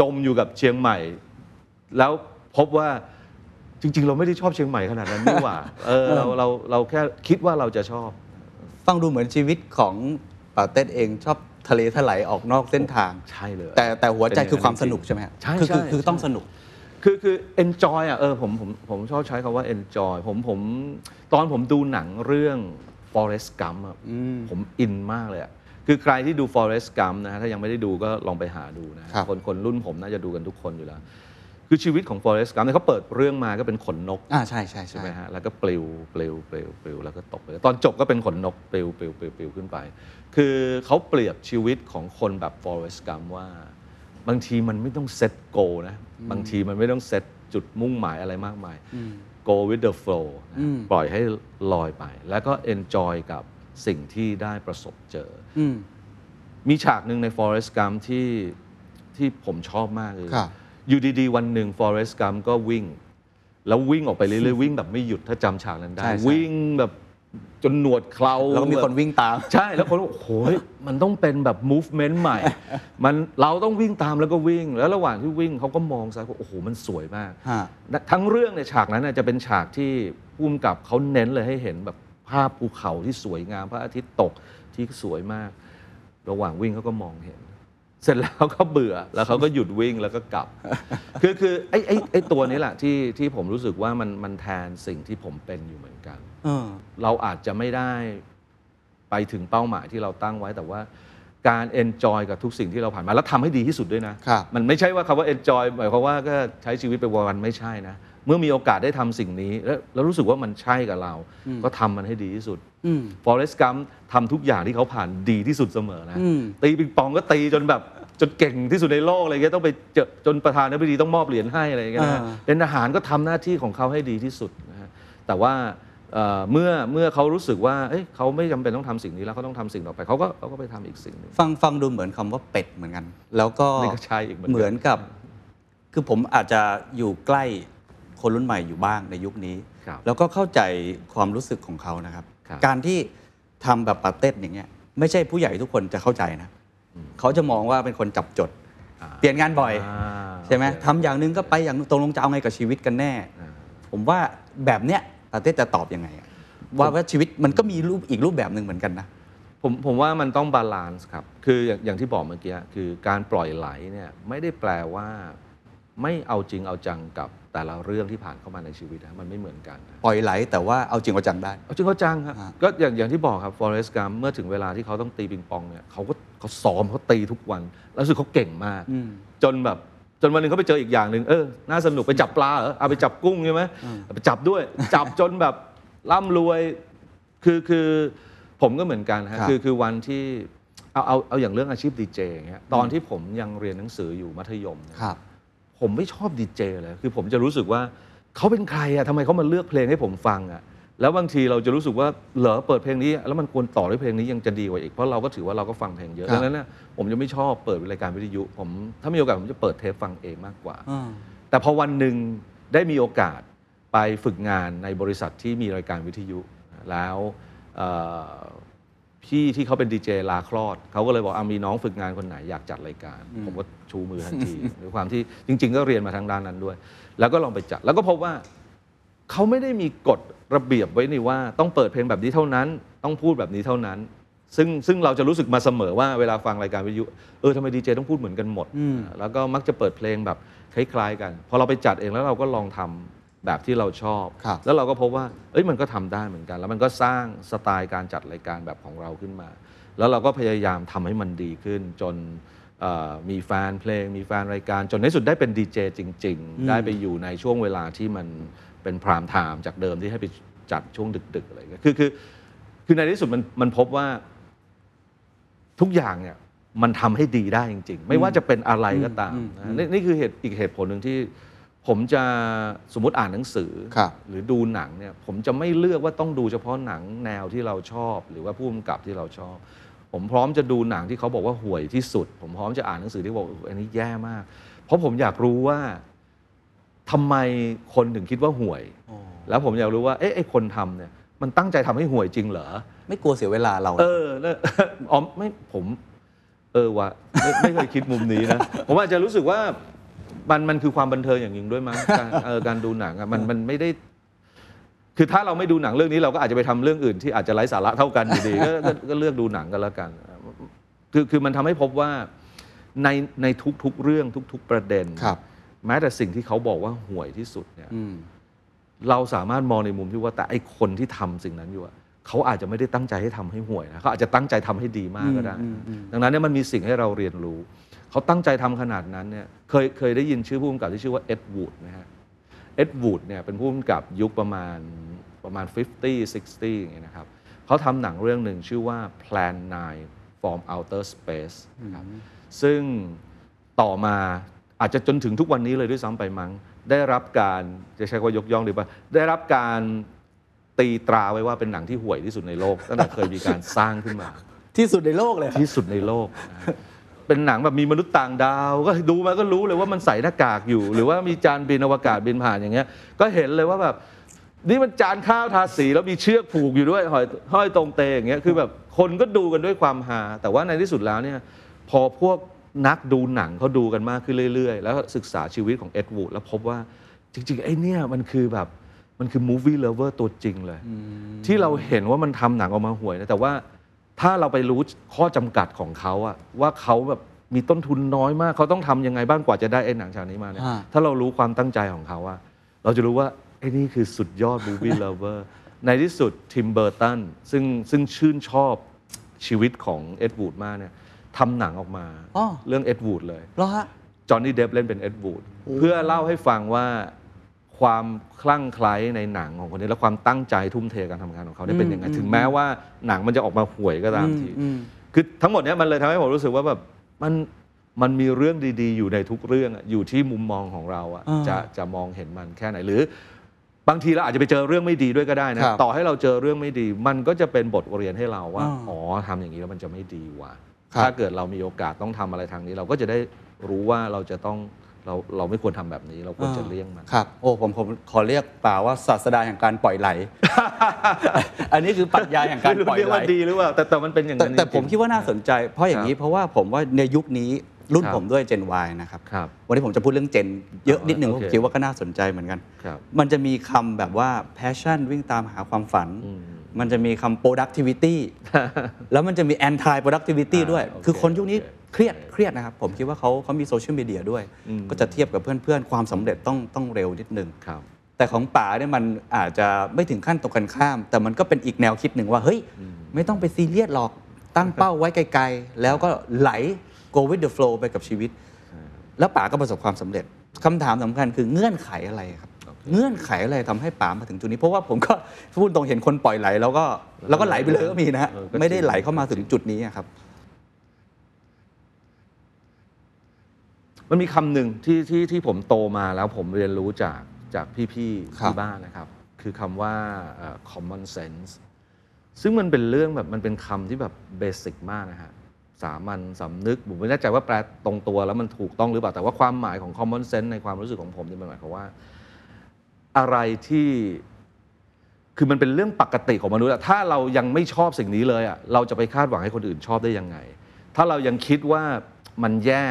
จมอยู่กับเชียงใหม่ แล้วพบว่าจริง ๆ เราไม่ได้ชอบเชียงใหม่ขนาดนั้นนี่หว่าเออเราเราเราแค่คิดว่าเราจะชอบ ฟังดูเหมือนชีวิตของปาเต้เองชอบทะเลถลายออกนอกเส้นทางใช่เลยแต่แต่หัวใจเป็นอย่างนั้นคือความจริงๆสนุกใช่ไหมฮะใช่คือใช่คือคือต้องสนุก คือคือ enjoy อะเออผมผมผมชอบใช้คำว่า enjoy ผมผมตอนผมดูหนังเรื่อง Forest Gump อะผมอินมากเลยอะ คือใครที่ดู Forest Gump นะฮะถ้ายังไม่ได้ดูก็ลองไปหาดูนะฮะครับ คนคนรุ่นผมน่าจะดูกันทุกคนอยู่แล้ว คือชีวิตของ Forest Gump เนี่ยเขาเปิดเรื่องมาก็เป็นขนนก อ่าใช่ใช่ใช่ใช่ไหมฮะ แล้วก็ปลิวปลิวปลิวปลิวแล้วก็ตกไป ตอนจบก็เป็นขนนกปลิวปลิวปลิวปลิวขึ้นไป คือเขาเปรียบชีวิตของคนแบบ Forrest Gump ว่า บางทีมันไม่ต้องเซตโกนะ บางทีมันไม่ต้องเซตจุดมุ่งหมายอะไรมากมาย go with the flow นะปล่อยให้ลอยไป แล้วก็ enjoy กับ สิ่งที่ได้ประสบเจอออืมมีฉากหนึ่งใน Forrest Gump ที่ที่ผมชอบมากเลยครับ อยู่ดีๆ วันหนึ่ง Forrest Gump ก็วิ่ง แล้ววิ่งออกไปเรื่อยๆ วิ่งแบบไม่หยุดถ้าจำฉากนั้นได้ ใช่ใช่ วิ่งแบบจนหนวดเคราแล้วก็มีคนแบบ วิ่งตาม ใช่แล้วคนก็บอกโอ้ยมันต้องเป็นแบบ movement ใหม่ มันเราต้องวิ่งตามแล้วก็วิ่ง แล้วระหว่างที่วิ่งเขาก็มองซ้ายว่าโอ้โห มันสวยมาก ฮะทั้งเรื่องในยฉากนั้นน่ะจะเป็นฉากที่พุ่มกับเขาเน้นเลยให้เห็นแบบ ภาพภูเขาที่สวยงามพระอาทิตย์ตกที่สวยมาก ระหว่างวิ่งเขาก็มองเห็น เสร็จแล้วก็เบื่อแล้วเขาก็หยุดวิ่งแล้วก็กลับ คือคือไอ้ไอ้ไอ้ตัวนี้แหละที่ที่ผมรู้สึกว่ามันมันแทนสิ่งที่ผมเป็นอยู่เหมือนกันเออเราอาจจะไม่ได้ไปถึงเป้าหมายที่เราตั้งไว้แต่ว่า การ enjoy กับทุกสิ่งที่เราผ่านมา แล้วทำให้ดีที่สุดด้วยนะครับมันไม่ใช่ว่าคำว่า enjoy หมายความว่าก็ใช้ชีวิตไปวันๆไม่ใช่นะ เมื่อมีโอกาสได้ทำสิ่งนี้แล้วแล้วรู้สึกว่ามันใช่กับเรา ก็ทำมันให้ดีที่สุดอืม Forrest Gump ทำทุกอย่างที่เขาผ่านดีที่สุดเสมอนะอืมตีปิงปองก็ตีจนแบบจนเก่งที่สุดในโลกอะไรเงี้ยต้องไปเจอจนประธานาธิบดีต้องมอบเหรียญให้อะไรเงี้ยนะฮะอ่าเป็นทหารก็ทำหน้าที่ของเขาให้ดีที่สุดนะฮะแต่ว่า เอ่อเมื่อเมื่อเขารู้สึกว่าเอ้ยเขาไม่จำเป็นต้องทำสิ่งนี้แล้วเขาต้องทำสิ่งต่อไปเขาก็เขาก็ไปทำอีกสิ่งหนึ่งฟังฟังดูเหมือนคำว่าเป็ดเหมือนกัน แล้วก็นี่ก็ใช่อีกเหมือนกันเหมือนกับ คือผมอาจจะอยู่ใกล้คนรุ่นใหม่อยู่บ้างในยุคนี้ครับแล้วก็เข้าใจความรู้สึกของเขานะครับครับการที่ทำแบบปาเต้นอย่างเงี้ยไม่ใช่ผู้ใหญ่ทุกคนจะเข้าใจนะเขาจะมองว่าเป็นคนจับจดอ่าเปลี่ยนงานบ่อยอ่าใช่ไหมโอเคทำอย่างหนึ่งก็ไปอย่างหนึ่งตกลงจะเอาไงกับชีวิตกันแน่อ่าผมว่าแบบเนี้ย ป๋าเต็ดจะตอบยังไงอะว่าว่าชีวิตมันก็มีรูปอีกรูปแบบหนึ่งเหมือนกันนะผมผมว่ามันต้อง balance ครับคืออย่างอย่างที่บอกเมื่อกี้คือการปล่อยไหลเนี่ยไม่ได้แปลว่าไม่เอาจริงเอาจังกับแต่ละเรื่องที่ผ่านเข้ามาในชีวิตนะมันไม่เหมือนกันนะปล่อยไหลแต่ว่าเอาจริงเอาจังได้ เอาจริงเอาจังครับฮะก็อย่างอย่างที่บอกครับ Forrest Gump เมื่อถึงเวลาที่เขาต้องตีปิงปองเนี่ยเขาก็เขาซ้อมเขาตีทุกวัน แล้วรู้สึกเขาเก่งมากอืมจนแบบ จนวันหนึ่งเขาไปเจออีกอย่างหนึ่งเออน่าสนุกไปจับปลาเหรอเอาไปจับกุ้งใช่ไหมไปจับด้วย จับจนแบบร่ำรวยคือคือผมก็เหมือนกันฮะครับคือคือวันที่เอาเอาเอาอย่างเรื่องอาชีพดีเจอย่างเงี้ยตอนที่ผมยังเรียนหนังสืออยู่มัธยมเนี่ยครับผมไม่ชอบดีเจเลยคือผมจะรู้สึกว่าเขาเป็นใครอะทำไมเขามาเลือกเพลงให้ผมฟังอะ แล้วบางทีเราจะรู้สึกว่าเหรอเปิดเพลงนี้ แล้วมันควรต่อด้วยเพลงนี้ยังจะดีกว่าอีกเพราะเราก็ถือว่าเราก็ฟังเพลงเยอะครับ ดังนั้นเนี่ยผมจะไม่ชอบเปิดรายการวิทยุ ผมถ้ามีโอกาสผมจะเปิดเทปฟังเองมากกว่า อ่า แต่พอวันหนึ่งได้มีโอกาสไปฝึกงานในบริษัทที่มีรายการวิทยุแล้วเอ่อพี่ที่เขาเป็นดีเจลาคลอดเขาก็เลยบอกอามีน้องฝึกงานคนไหนอยากจัดรายการ ผมก็ชูมือทันที ด้วยความที่จริง ๆ ก็เรียนมาทางด้านนั้นด้วย แล้วก็ลองไปจัดแล้วก็พบว่า เขาไม่ได้มีกฎ ระเบียบไว้นี่ว่าต้องเปิดเพลงแบบนี้เท่านั้น ต้องพูดแบบนี้เท่านั้น ซึ่งซึ่งเราจะรู้สึกมาเสมอว่าเวลาฟังรายการวิทยุเออทำไมดีเจต้องพูดเหมือนกันหมดอืมแล้วก็มักจะเปิดเพลงแบบคล้ายๆกัน พอเราไปจัดเองแล้วเราก็ลองทำแบบที่เราชอบครับแล้วเราก็พบว่าเอ้ยมันก็ทำได้เหมือนกัน แล้วมันก็สร้างสไตล์การจัดรายการแบบของเราขึ้นมา แล้วเราก็พยายามทำให้มันดีขึ้นจนเอ่อมีแฟนเพลง มีแฟนรายการ จนในที่สุดได้เป็นดีเจจริง ๆ ได้ไปอยู่ในช่วงเวลาที่มัน เป็นพรามไทม์จากเดิมที่ให้ไปจัดช่วงดึกๆอะไรอย่างเงี้ยคือคือคือในที่สุดมันมันพบว่า ทุกอย่างเนี่ยมันทำให้ดีได้จริง ๆ ไม่ว่าจะเป็นอะไรก็ตามอืมนะอืมนี่นี่คือเหตุอีกเหตุผลหนึ่งที่ ผมจะสมมติอ่านหนังสือครับหรือดูหนังเนี่ย ผมจะไม่เลือกว่าต้องดูเฉพาะหนังแนวที่เราชอบ หรือว่าผู้กำกับที่เราชอบ ผมพร้อมจะดูหนังที่เขาบอกว่าห่วยที่สุด ผมพร้อมจะอ่านหนังสือที่บอกอันนี้แย่มาก เพราะผมอยากรู้ว่า ทำไมคนถึงคิดว่าห่วย แล้วผมอยากรู้ว่าเอ๊ะไอ้คนทำเนี่ยมันตั้งใจทำให้ห่วยจริงเหรอ ไม่กลัวเสียเวลาเราเออแล้วอ๋อไม่ผม เออวะไม่ไม่เคยคิดมุมนี้นะ ผมอาจจะรู้สึกว่ามันมันคือความบันเทิงอย่างหนึ่งด้วยมั้งการเออการดูหนังอะมันมันไม่ได้ คือถ้าเราไม่ดูหนังเรื่องนี้เราก็อาจจะไปทำเรื่องอื่นที่อาจจะไร้สาระเท่ากันอยู่ดีก็ก็ก็เลือกดูหนังกันแล้วกัน คือคือมันทำให้พบว่าในในทุกๆเรื่องทุก ๆประเด็น ครับ แม้แต่สิ่งที่เขาบอกว่าห่วยที่สุดเนี่ยอืมเราสามารถมองในมุมที่ว่าแต่ไอคนที่ทำสิ่งนั้นอยู่อะเขาอาจจะไม่ได้ตั้งใจให้ทำให้ห่วยนะเขาอาจจะตั้งใจทำให้ดีมากก็ได้อืมอืมดังนั้นเนี่ยมันมีสิ่งให้เราเรียนรู้ เขาตั้งใจทำขนาดนั้นเนี่ยเคยเคยได้ยินชื่อผู้กำกับที่ชื่อว่าเอ็ดวูดไหมฮะเอ็ดวูดเนี่ยเป็นผู้กำกับยุคประมาณประมาณ 50 60 อย่างเงี้ยนะครับเขาทำหนังเรื่องหนึ่งชื่อว่า Plan 9 from Outer Space นะครับซึ่งต่อมา อาจจะจนถึงทุกวันนี้เลยด้วยซ้ำไปมั้งได้รับการจะใช้คำว่ายกย่องดีป่ะได้รับการตีตราไว้ว่าเป็นหนังที่ห่วยที่สุดในโลกตั้งแต่เคยมีการสร้างขึ้นมา ที่สุดในโลกเลยครับที่สุดในโลกนะฮะเป็นหนังแบบมีมนุษย์ต่างดาว ก็ดูมาก็รู้เลยว่ามันใส่หน้ากากอยู่ หรือว่ามีจานบินอวกาศบินผ่านอย่างเงี้ย ก็เห็นเลยว่าแบบนี่มันจานข้าวทาสีแล้วมีเชือกผูกอยู่ด้วยห้อยห้อยตรงเตงอย่างเงี้ยคือแบบคนก็ดูกันด้วยความฮาแต่ว่าในที่สุดแล้วเนี่ย พอพวก นักดูหนังเขาดูกันมากขึ้นเรื่อย ๆ แล้วศึกษาชีวิตของเอ็ดวูดแล้วพบว่าจริง ๆ ไอ้เนี่ยมันคือแบบมันคือ movie lover ตัวจริงเลย ที่เราเห็นว่ามันทำหนังออกมาห่วยนะแต่ว่าถ้าเราไปรู้ข้อจำกัดของเขาอะว่าเขาแบบมีต้นทุนน้อยมากเขาต้องทำยังไงบ้างกว่าจะได้ไอ้หนังฉากนี้มาเนี่ยอ่าถ้าเรารู้ความตั้งใจของเขาอะเราจะรู้ว่าไอ้นี่คือสุดยอด movie lover ในที่สุดทิมเบอร์ตันซึ่งซึ่งชื่นชอบชีวิตของเอ็ดวูดมากเนี่ย ทำหนังออกมาอ๋อ เรื่องเอ็ดวูดเลย เหรอฮะ จอห์นนี่เดฟเล่นเป็นเอ็ดวูดเพื่อเล่าให้ฟังว่าความคลั่งไคล้ในหนังของคนนี้และความตั้งใจทุ่มเทการทำงานของเขาเนี่ยเป็นยังไงอืมถึงแม้ว่าหนังมันจะออกมาห่วยก็ตามที อืม คือทั้งหมดเนี้ยมันเลยทำให้ผมรู้สึกว่าแบบมันมันมีเรื่องดีๆ อยู่ในทุกเรื่องอะอยู่ที่มุมมองของเราอะอ่าจะจะมองเห็นมันแค่ไหนหรือ บางทีเราอาจจะไปเจอเรื่องไม่ดีด้วยก็ได้นะครับต่อให้เราเจอเรื่องไม่ดี มันก็จะเป็นบทเรียนให้เราว่าอ่า อ๋อทำอย่างนี้แล้วมันจะไม่ดีว่ะครับ ถ้าเกิดเรามีโอกาสต้องทำอะไรทางนี้ เราก็จะได้รู้ว่าเราจะต้องเราเราไม่ควรทำแบบนี้ เราควรจะเลี่ยงมันครับโอ้ผมผมขอเรียกป่าว่าศาสดาแห่งการปล่อยไหล อันนี้คือปรัชญาแห่งการไม่รู้ปล่อยเรียกไหลว่าดีหรือเปล่าแต่แต่มันเป็นอย่างแต่นั้นแต่จริงๆผมคิดว่าน่าสนใจ เพราะอย่างนี้ครับเพราะว่าผมว่าในยุคนี้รุ่นครับผมด้วย Gen Y นะครับครับ วันนี้ผมจะพูดเรื่อง Gen เยอะนิดนึงโอเพราะเคผมคิดว่าก็น่าสนใจเหมือนกันครับมันจะมีคำแบบว่า passion วิ่งตามหาความฝันอื มมันจะมีคำ productivity แล้วมันจะมี anti productivity อ่าด้วยโอเคคือคนยุคนี้โอเคเครียดเครียดนะครับ ผมคิดว่าเขาเขามีโซเชียลมีเดียด้วยอืมก็จะเทียบกับเพื่อนๆ ความสำเร็จต้องต้องเร็วนิดนึงครับแต่ของป๋าเนี่ยมันอาจจะไม่ถึงขั้นตรงกันข้าม แต่มันก็เป็นอีกแนวคิดหนึ่งว่า เฮ้ย ไม่ต้องไปซีเรียสหรอกตั้งเป้าไว้ไกลๆ แล้วก็ไหล go with the flow ไปกับชีวิต แล้วป๋าก็ประสบความสำเร็จคำถามสำคัญคือเงื่อนไขอะไรครับโอ เคเงื่อนไขอะไรทำให้ป๋ามาถึงจุดนี้ เพราะว่าผมก็พูดตรงเห็นคนปล่อยไหล แล้วก็แล้วก็ไหลไปเลยก็มีนะฮะเออก็จริงไม่ได้ไหลเข้ามาถึงจุดนี้อะครับ มันมีคำหนึ่งที่ที่ที่ผมโตมาแล้วผมเรียนรู้จากจากพี่ๆครับที่บ้านนะครับคคือคำว่าเอ่อ common sense ซึ่งมันเป็นเรื่องแบบมันเป็นคำที่แบบเบสิกมากนะฮะสามัญสำนึกผมไม่แน่ใจว่าแปลตรงตัวแล้วมันถูกต้องหรือเปล่าแต่ว่าความหมายของ common sense ในความรู้สึกของผมเนี่ยมันหมายความว่า อะไรที่คือมันเป็นเรื่องปกติของมนุษย์อะถ้าเรายังไม่ชอบสิ่งนี้เลยอะเราจะไปคาดหวังให้คนอื่นชอบได้ยังไง ถ้าเรายังคิดว่ามันแย่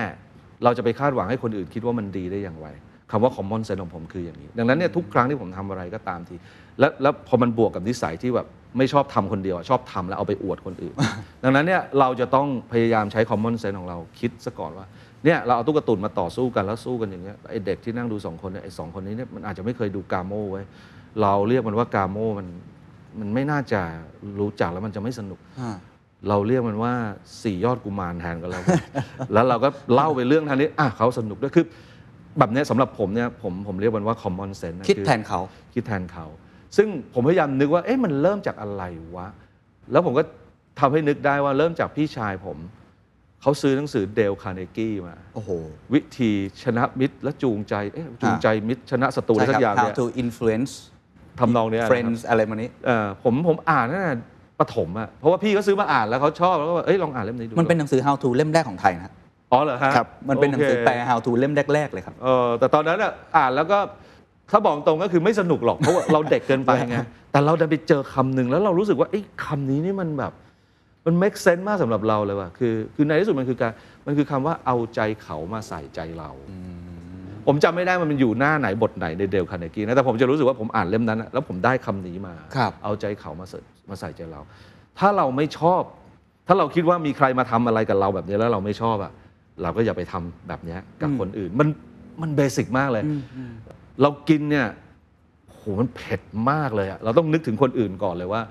เราจะไปคาดหวังให้คนอื่นคิดว่ามันดีได้อย่างไรคำว่า common sense ของผมคืออย่างนี้ ดังนั้นเนี่ยทุกครั้งที่ผมทำอะไรก็ตามที แล้วแล้วพอมันบวกกับนิสัยที่แบบไม่ชอบทำคนเดียวอะชอบทำแล้วเอาไปอวดคนอื่น ดังนั้นเนี่ยเราจะต้องพยายามใช้ common sense ของเราคิดซะก่อนว่า เนี่ยเราเอาตุ๊กตุนมาต่อสู้กันแล้วสู้กันอย่างเงี้ยไอเด็กที่นั่งดูสองคนเนี่ยไอสองคนนี้เนี่ยมันอาจจะไม่เคยดูกาโมไว้ยเราเรียกมันว่ากาโมมันมันไม่น่าจะรู้จักแล้วมันจะไม่สนุกอ่าเราเรียกมันว่าสี่ยอดกุมารแทนกันแล้ว แล้วเราก็เล่าไปเรื่องทางนี้อะเขาสนุกด้วยคือแบบเนี้ยสำหรับผมเนี่ยผมผมเรียกมันว่า common sense นะคิดอแทนเขาคิดแทนเขา ซึ่งผมพยายามนึกว่าเอ๊ะมันเริ่มจากอะไรวะ แล้วผมก็ทำให้นึกได้ว่าเริ่มจากพี่ชายผม เขาซื้อหนังสือเดลคาร์เนกี้มา โอ้โห วิธีชนะมิตรและจูงใจเอ๊ะจูงใจมิตรชนะศัตรูอะไรใช่สัครักอย่าง How เนี่ย to influence ทำนองเนี้ยนะครับ friends อะไรมานี้เอ่อผมผมอ่านตั้งแต่ประถมอะเพราะว่าพี่เขาซื้อมาอ่านแล้วเขาชอบแล้วก็แบบเอ้ยลองอ่านเล่มนี้ดูมันเป็นหนังสือ How to เล่มแรกของไทยนะอ๋อเหรอฮะมันเป็นหนังสือโคแปล How to เล่มแรกๆเลยครับเออแต่ตอนนั้นอะอ่านแล้วก็ถ้าบอกตรงก็คือไม่สนุกหรอกเพราะว่าเราเด็กเกินไปไงแต่เราดันไปเจอคำหนึ่งแล้วเรารู้สึกว่าไอ้ยคำนี้นี่มันแบบ มัน make sense มากสำหรับเราเลยว่ะคือคือในที่สุดมันคือการมันคือคำว่าเอาใจเขามาใส่ใจเรา ผมจำไม่ได้มันอยู่หน้าไหนบทไหนในเดลคาร์เนกี้นะแต่ผมจะรู้สึกว่าผมอ่านเล่มนั้นอะแล้วผมได้คำนี้มา ครับ เอาใจเขามาใส่มาใส่ใจเรา ถ้าเราไม่ชอบ ถ้าเราคิดว่ามีใครมาทำอะไรกับเราแบบนี้แล้วเราไม่ชอบอะเราก็อย่าไปทำแบบเนี้ยกับคนอื่น มันมันเบสิกมากเลย เรากินเนี่ยโหมันเผ็ดมากเลยอะเราต้องนึกถึงคนอื่นก่อนเลยว่า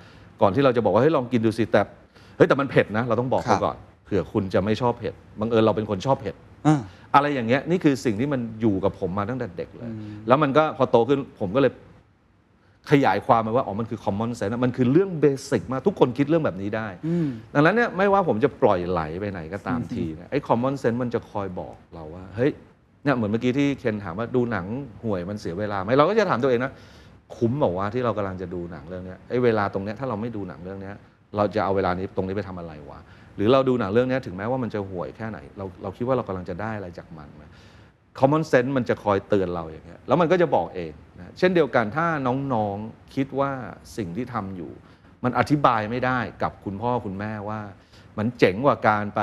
ก่อนที่เราจะบอกว่าเฮ้ยลองกินดูสิแต่เฮ้ยแต่มันเผ็ดนะ เราต้องบอกครัเขาบก่อนเผื่อคุณจะไม่ชอบเผ็ดบังเอิญเราเป็นคนชอบเผ็ดอ่า อะไรอย่างเงี้ยนี่คือสิ่งที่มันอยู่กับผมมาตั้งแต่เด็กเลยแล้วมันก็พอโตขึ้นผมก็เลยขยายความมาว่าอ๋อมันคือ common sense นะมันคือเรื่องเบสิกมากทุกคนคิดเรื่องแบบนี้ได้ดังนั้นเนี่ยไม่ว่าผมจะปล่อยไหลไปไหนก็ตามทีเนี่ยไอ้ common sense มันจะคอยบอกเราว่า เฮ้ยเนี่ยเหมือนเมื่อกี้ที่เคนถามว่าดูหนังห่วยมันเสียเวลาไหมเราก็จะถามตัวเองนะคุ้มบอกว่าที่เรากำลังจะดูหนังเรื่องเนี้ยไอ้เวลาตรงเนี้ยถ้าเราไม่ดูหนังเรื่องเนี้ย เราจะเอาเวลานี้ตรงนี้ไปทำอะไรวะหรือเราดูหนังเรื่องเนี้ยถึงแม้ว่ามันจะห่วยแค่ไหน เราเราคิดว่าเรากำลังจะได้อะไรจากมันไหม common sense มันจะคอยเตือนเราอย่างเงี้ยแล้วมันก็จะบอกเองนะเช่นเดียวกันถ้าน้องๆคิดว่าสิ่งที่ทำอยู่ มันอธิบายไม่ได้กับคุณพ่อคุณแม่ว่า มันเจ๋งกว่าการไป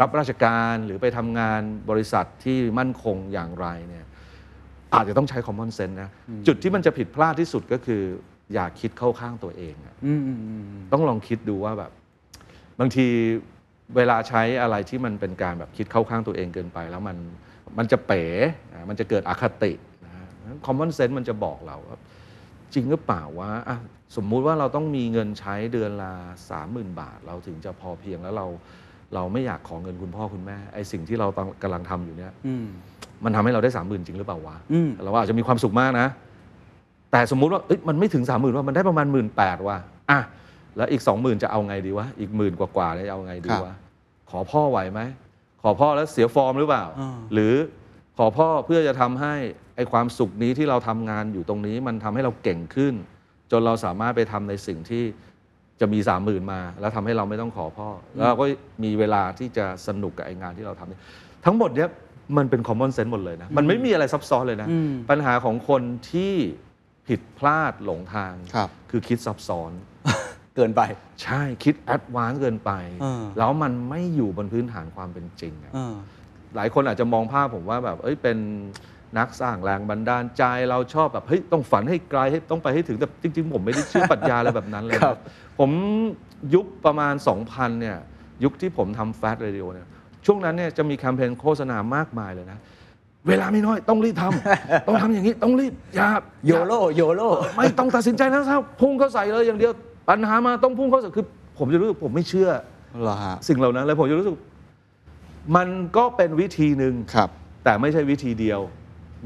รับราชการหรือไปทำงานบริษัทที่มั่นคงอย่างไรเนี่ยอาจจะต้องใช้ common sense นะจุดที่มันจะผิดพลาดที่สุดก็คือ อย่าคิดเข้าข้างตัวเองอะอืมอืมอืมต้องลองคิดดูว่าแบบ บางทีเวลาใช้อะไรที่มันเป็นการแบบคิดเข้าข้างตัวเองเกินไป แล้วมันมันจะเป๋นะมันจะเกิดอคตินะฮะ common sense มันจะบอกเราว่าจริงหรือเปล่าว่าอะสมมุติว่าเราต้องมีเงินใช้เดือนละสามหมื่นบาท เราถึงจะพอเพียงแล้วเราเราไม่อยากขอเงินคุณพ่อคุณแม่ไอ้สิ่งที่เรากำลังทำอยู่เนี่ย อืมมันทำให้เราได้สามหมื่นจริงหรือเปล่าวะอืม เราอาจจะมีความสุขมากนะ แต่สมมุติว่าเอ้ยมันไม่ถึงสามหมื่นว่ามันได้ประมาณหมื่นแปดว่ะอะแล้วอีกสองหมื่นจะเอาไงดีวะอีกหมื่นกว่าๆเนี่ยเอาไงดีครับวะขอพ่อไหวไหมขอพ่อแล้วเสียฟอร์มหรือเปล่าอ่าหรือขอพ่อเพื่อจะทำให้ไอ้ความสุขนี้ที่เราทำงานอยู่ตรงนี้มันทำให้เราเก่งขึ้น จนเราสามารถไปทำในสิ่งที่จะมีสามหมื่นมา แล้วทำให้เราไม่ต้องขอพ่อ แล้วเราก็มีเวลาที่จะสนุกกับไอ้งานที่เราทำเนี่ยทั้งหมดเนี้ยมันเป็น common sense หมดเลยนะ มันไม่มีอะไรซับซ้อนเลยนะอืมปัญหาของคนที่ ผิดพลาดหลงทางครับ คือคิดซับซ้อน เกินไป ใช่คิด advance เกินไปเออแล้วมันไม่อยู่บนพื้นฐานความเป็นจริงอะ เออ หลายคนอาจจะมองภาพผมว่าแบบ เอ้ย เป็นนักสร้างแรงบันดาลใจ เราชอบแบบ เฮ้ย ต้องฝันให้ไกลให้ต้องไปให้ถึง แต่จริง ๆ ผมไม่ได้เชื่อปรัชญาอะไรแบบนั้นเลยนะครับ ผมยุคประมาณ 2000 เนี่ย ยุคที่ผมทำ Fat Radio เนี่ย ช่วงนั้นเนี่ยจะมีแคมเปญโฆษณามากมายเลยนะ เวลาไม่น้อยต้องรีบทำ ต้องทำอย่างนี้ต้องรีบอย่าโยโลโยโลไม่ต้องตัดสินใจนะครับพุ่งเข้าใส่เลยอย่างเดียวปัญหามาต้องพุ่งเข้าใส่คือ ผมจะรู้สึกผมไม่เชื่อเหรอฮะสิ่งเหล่านั้นเลยผมจะรู้สึก มันก็เป็นวิธีหนึ่งครับ แต่ไม่ใช่วิธีเดียว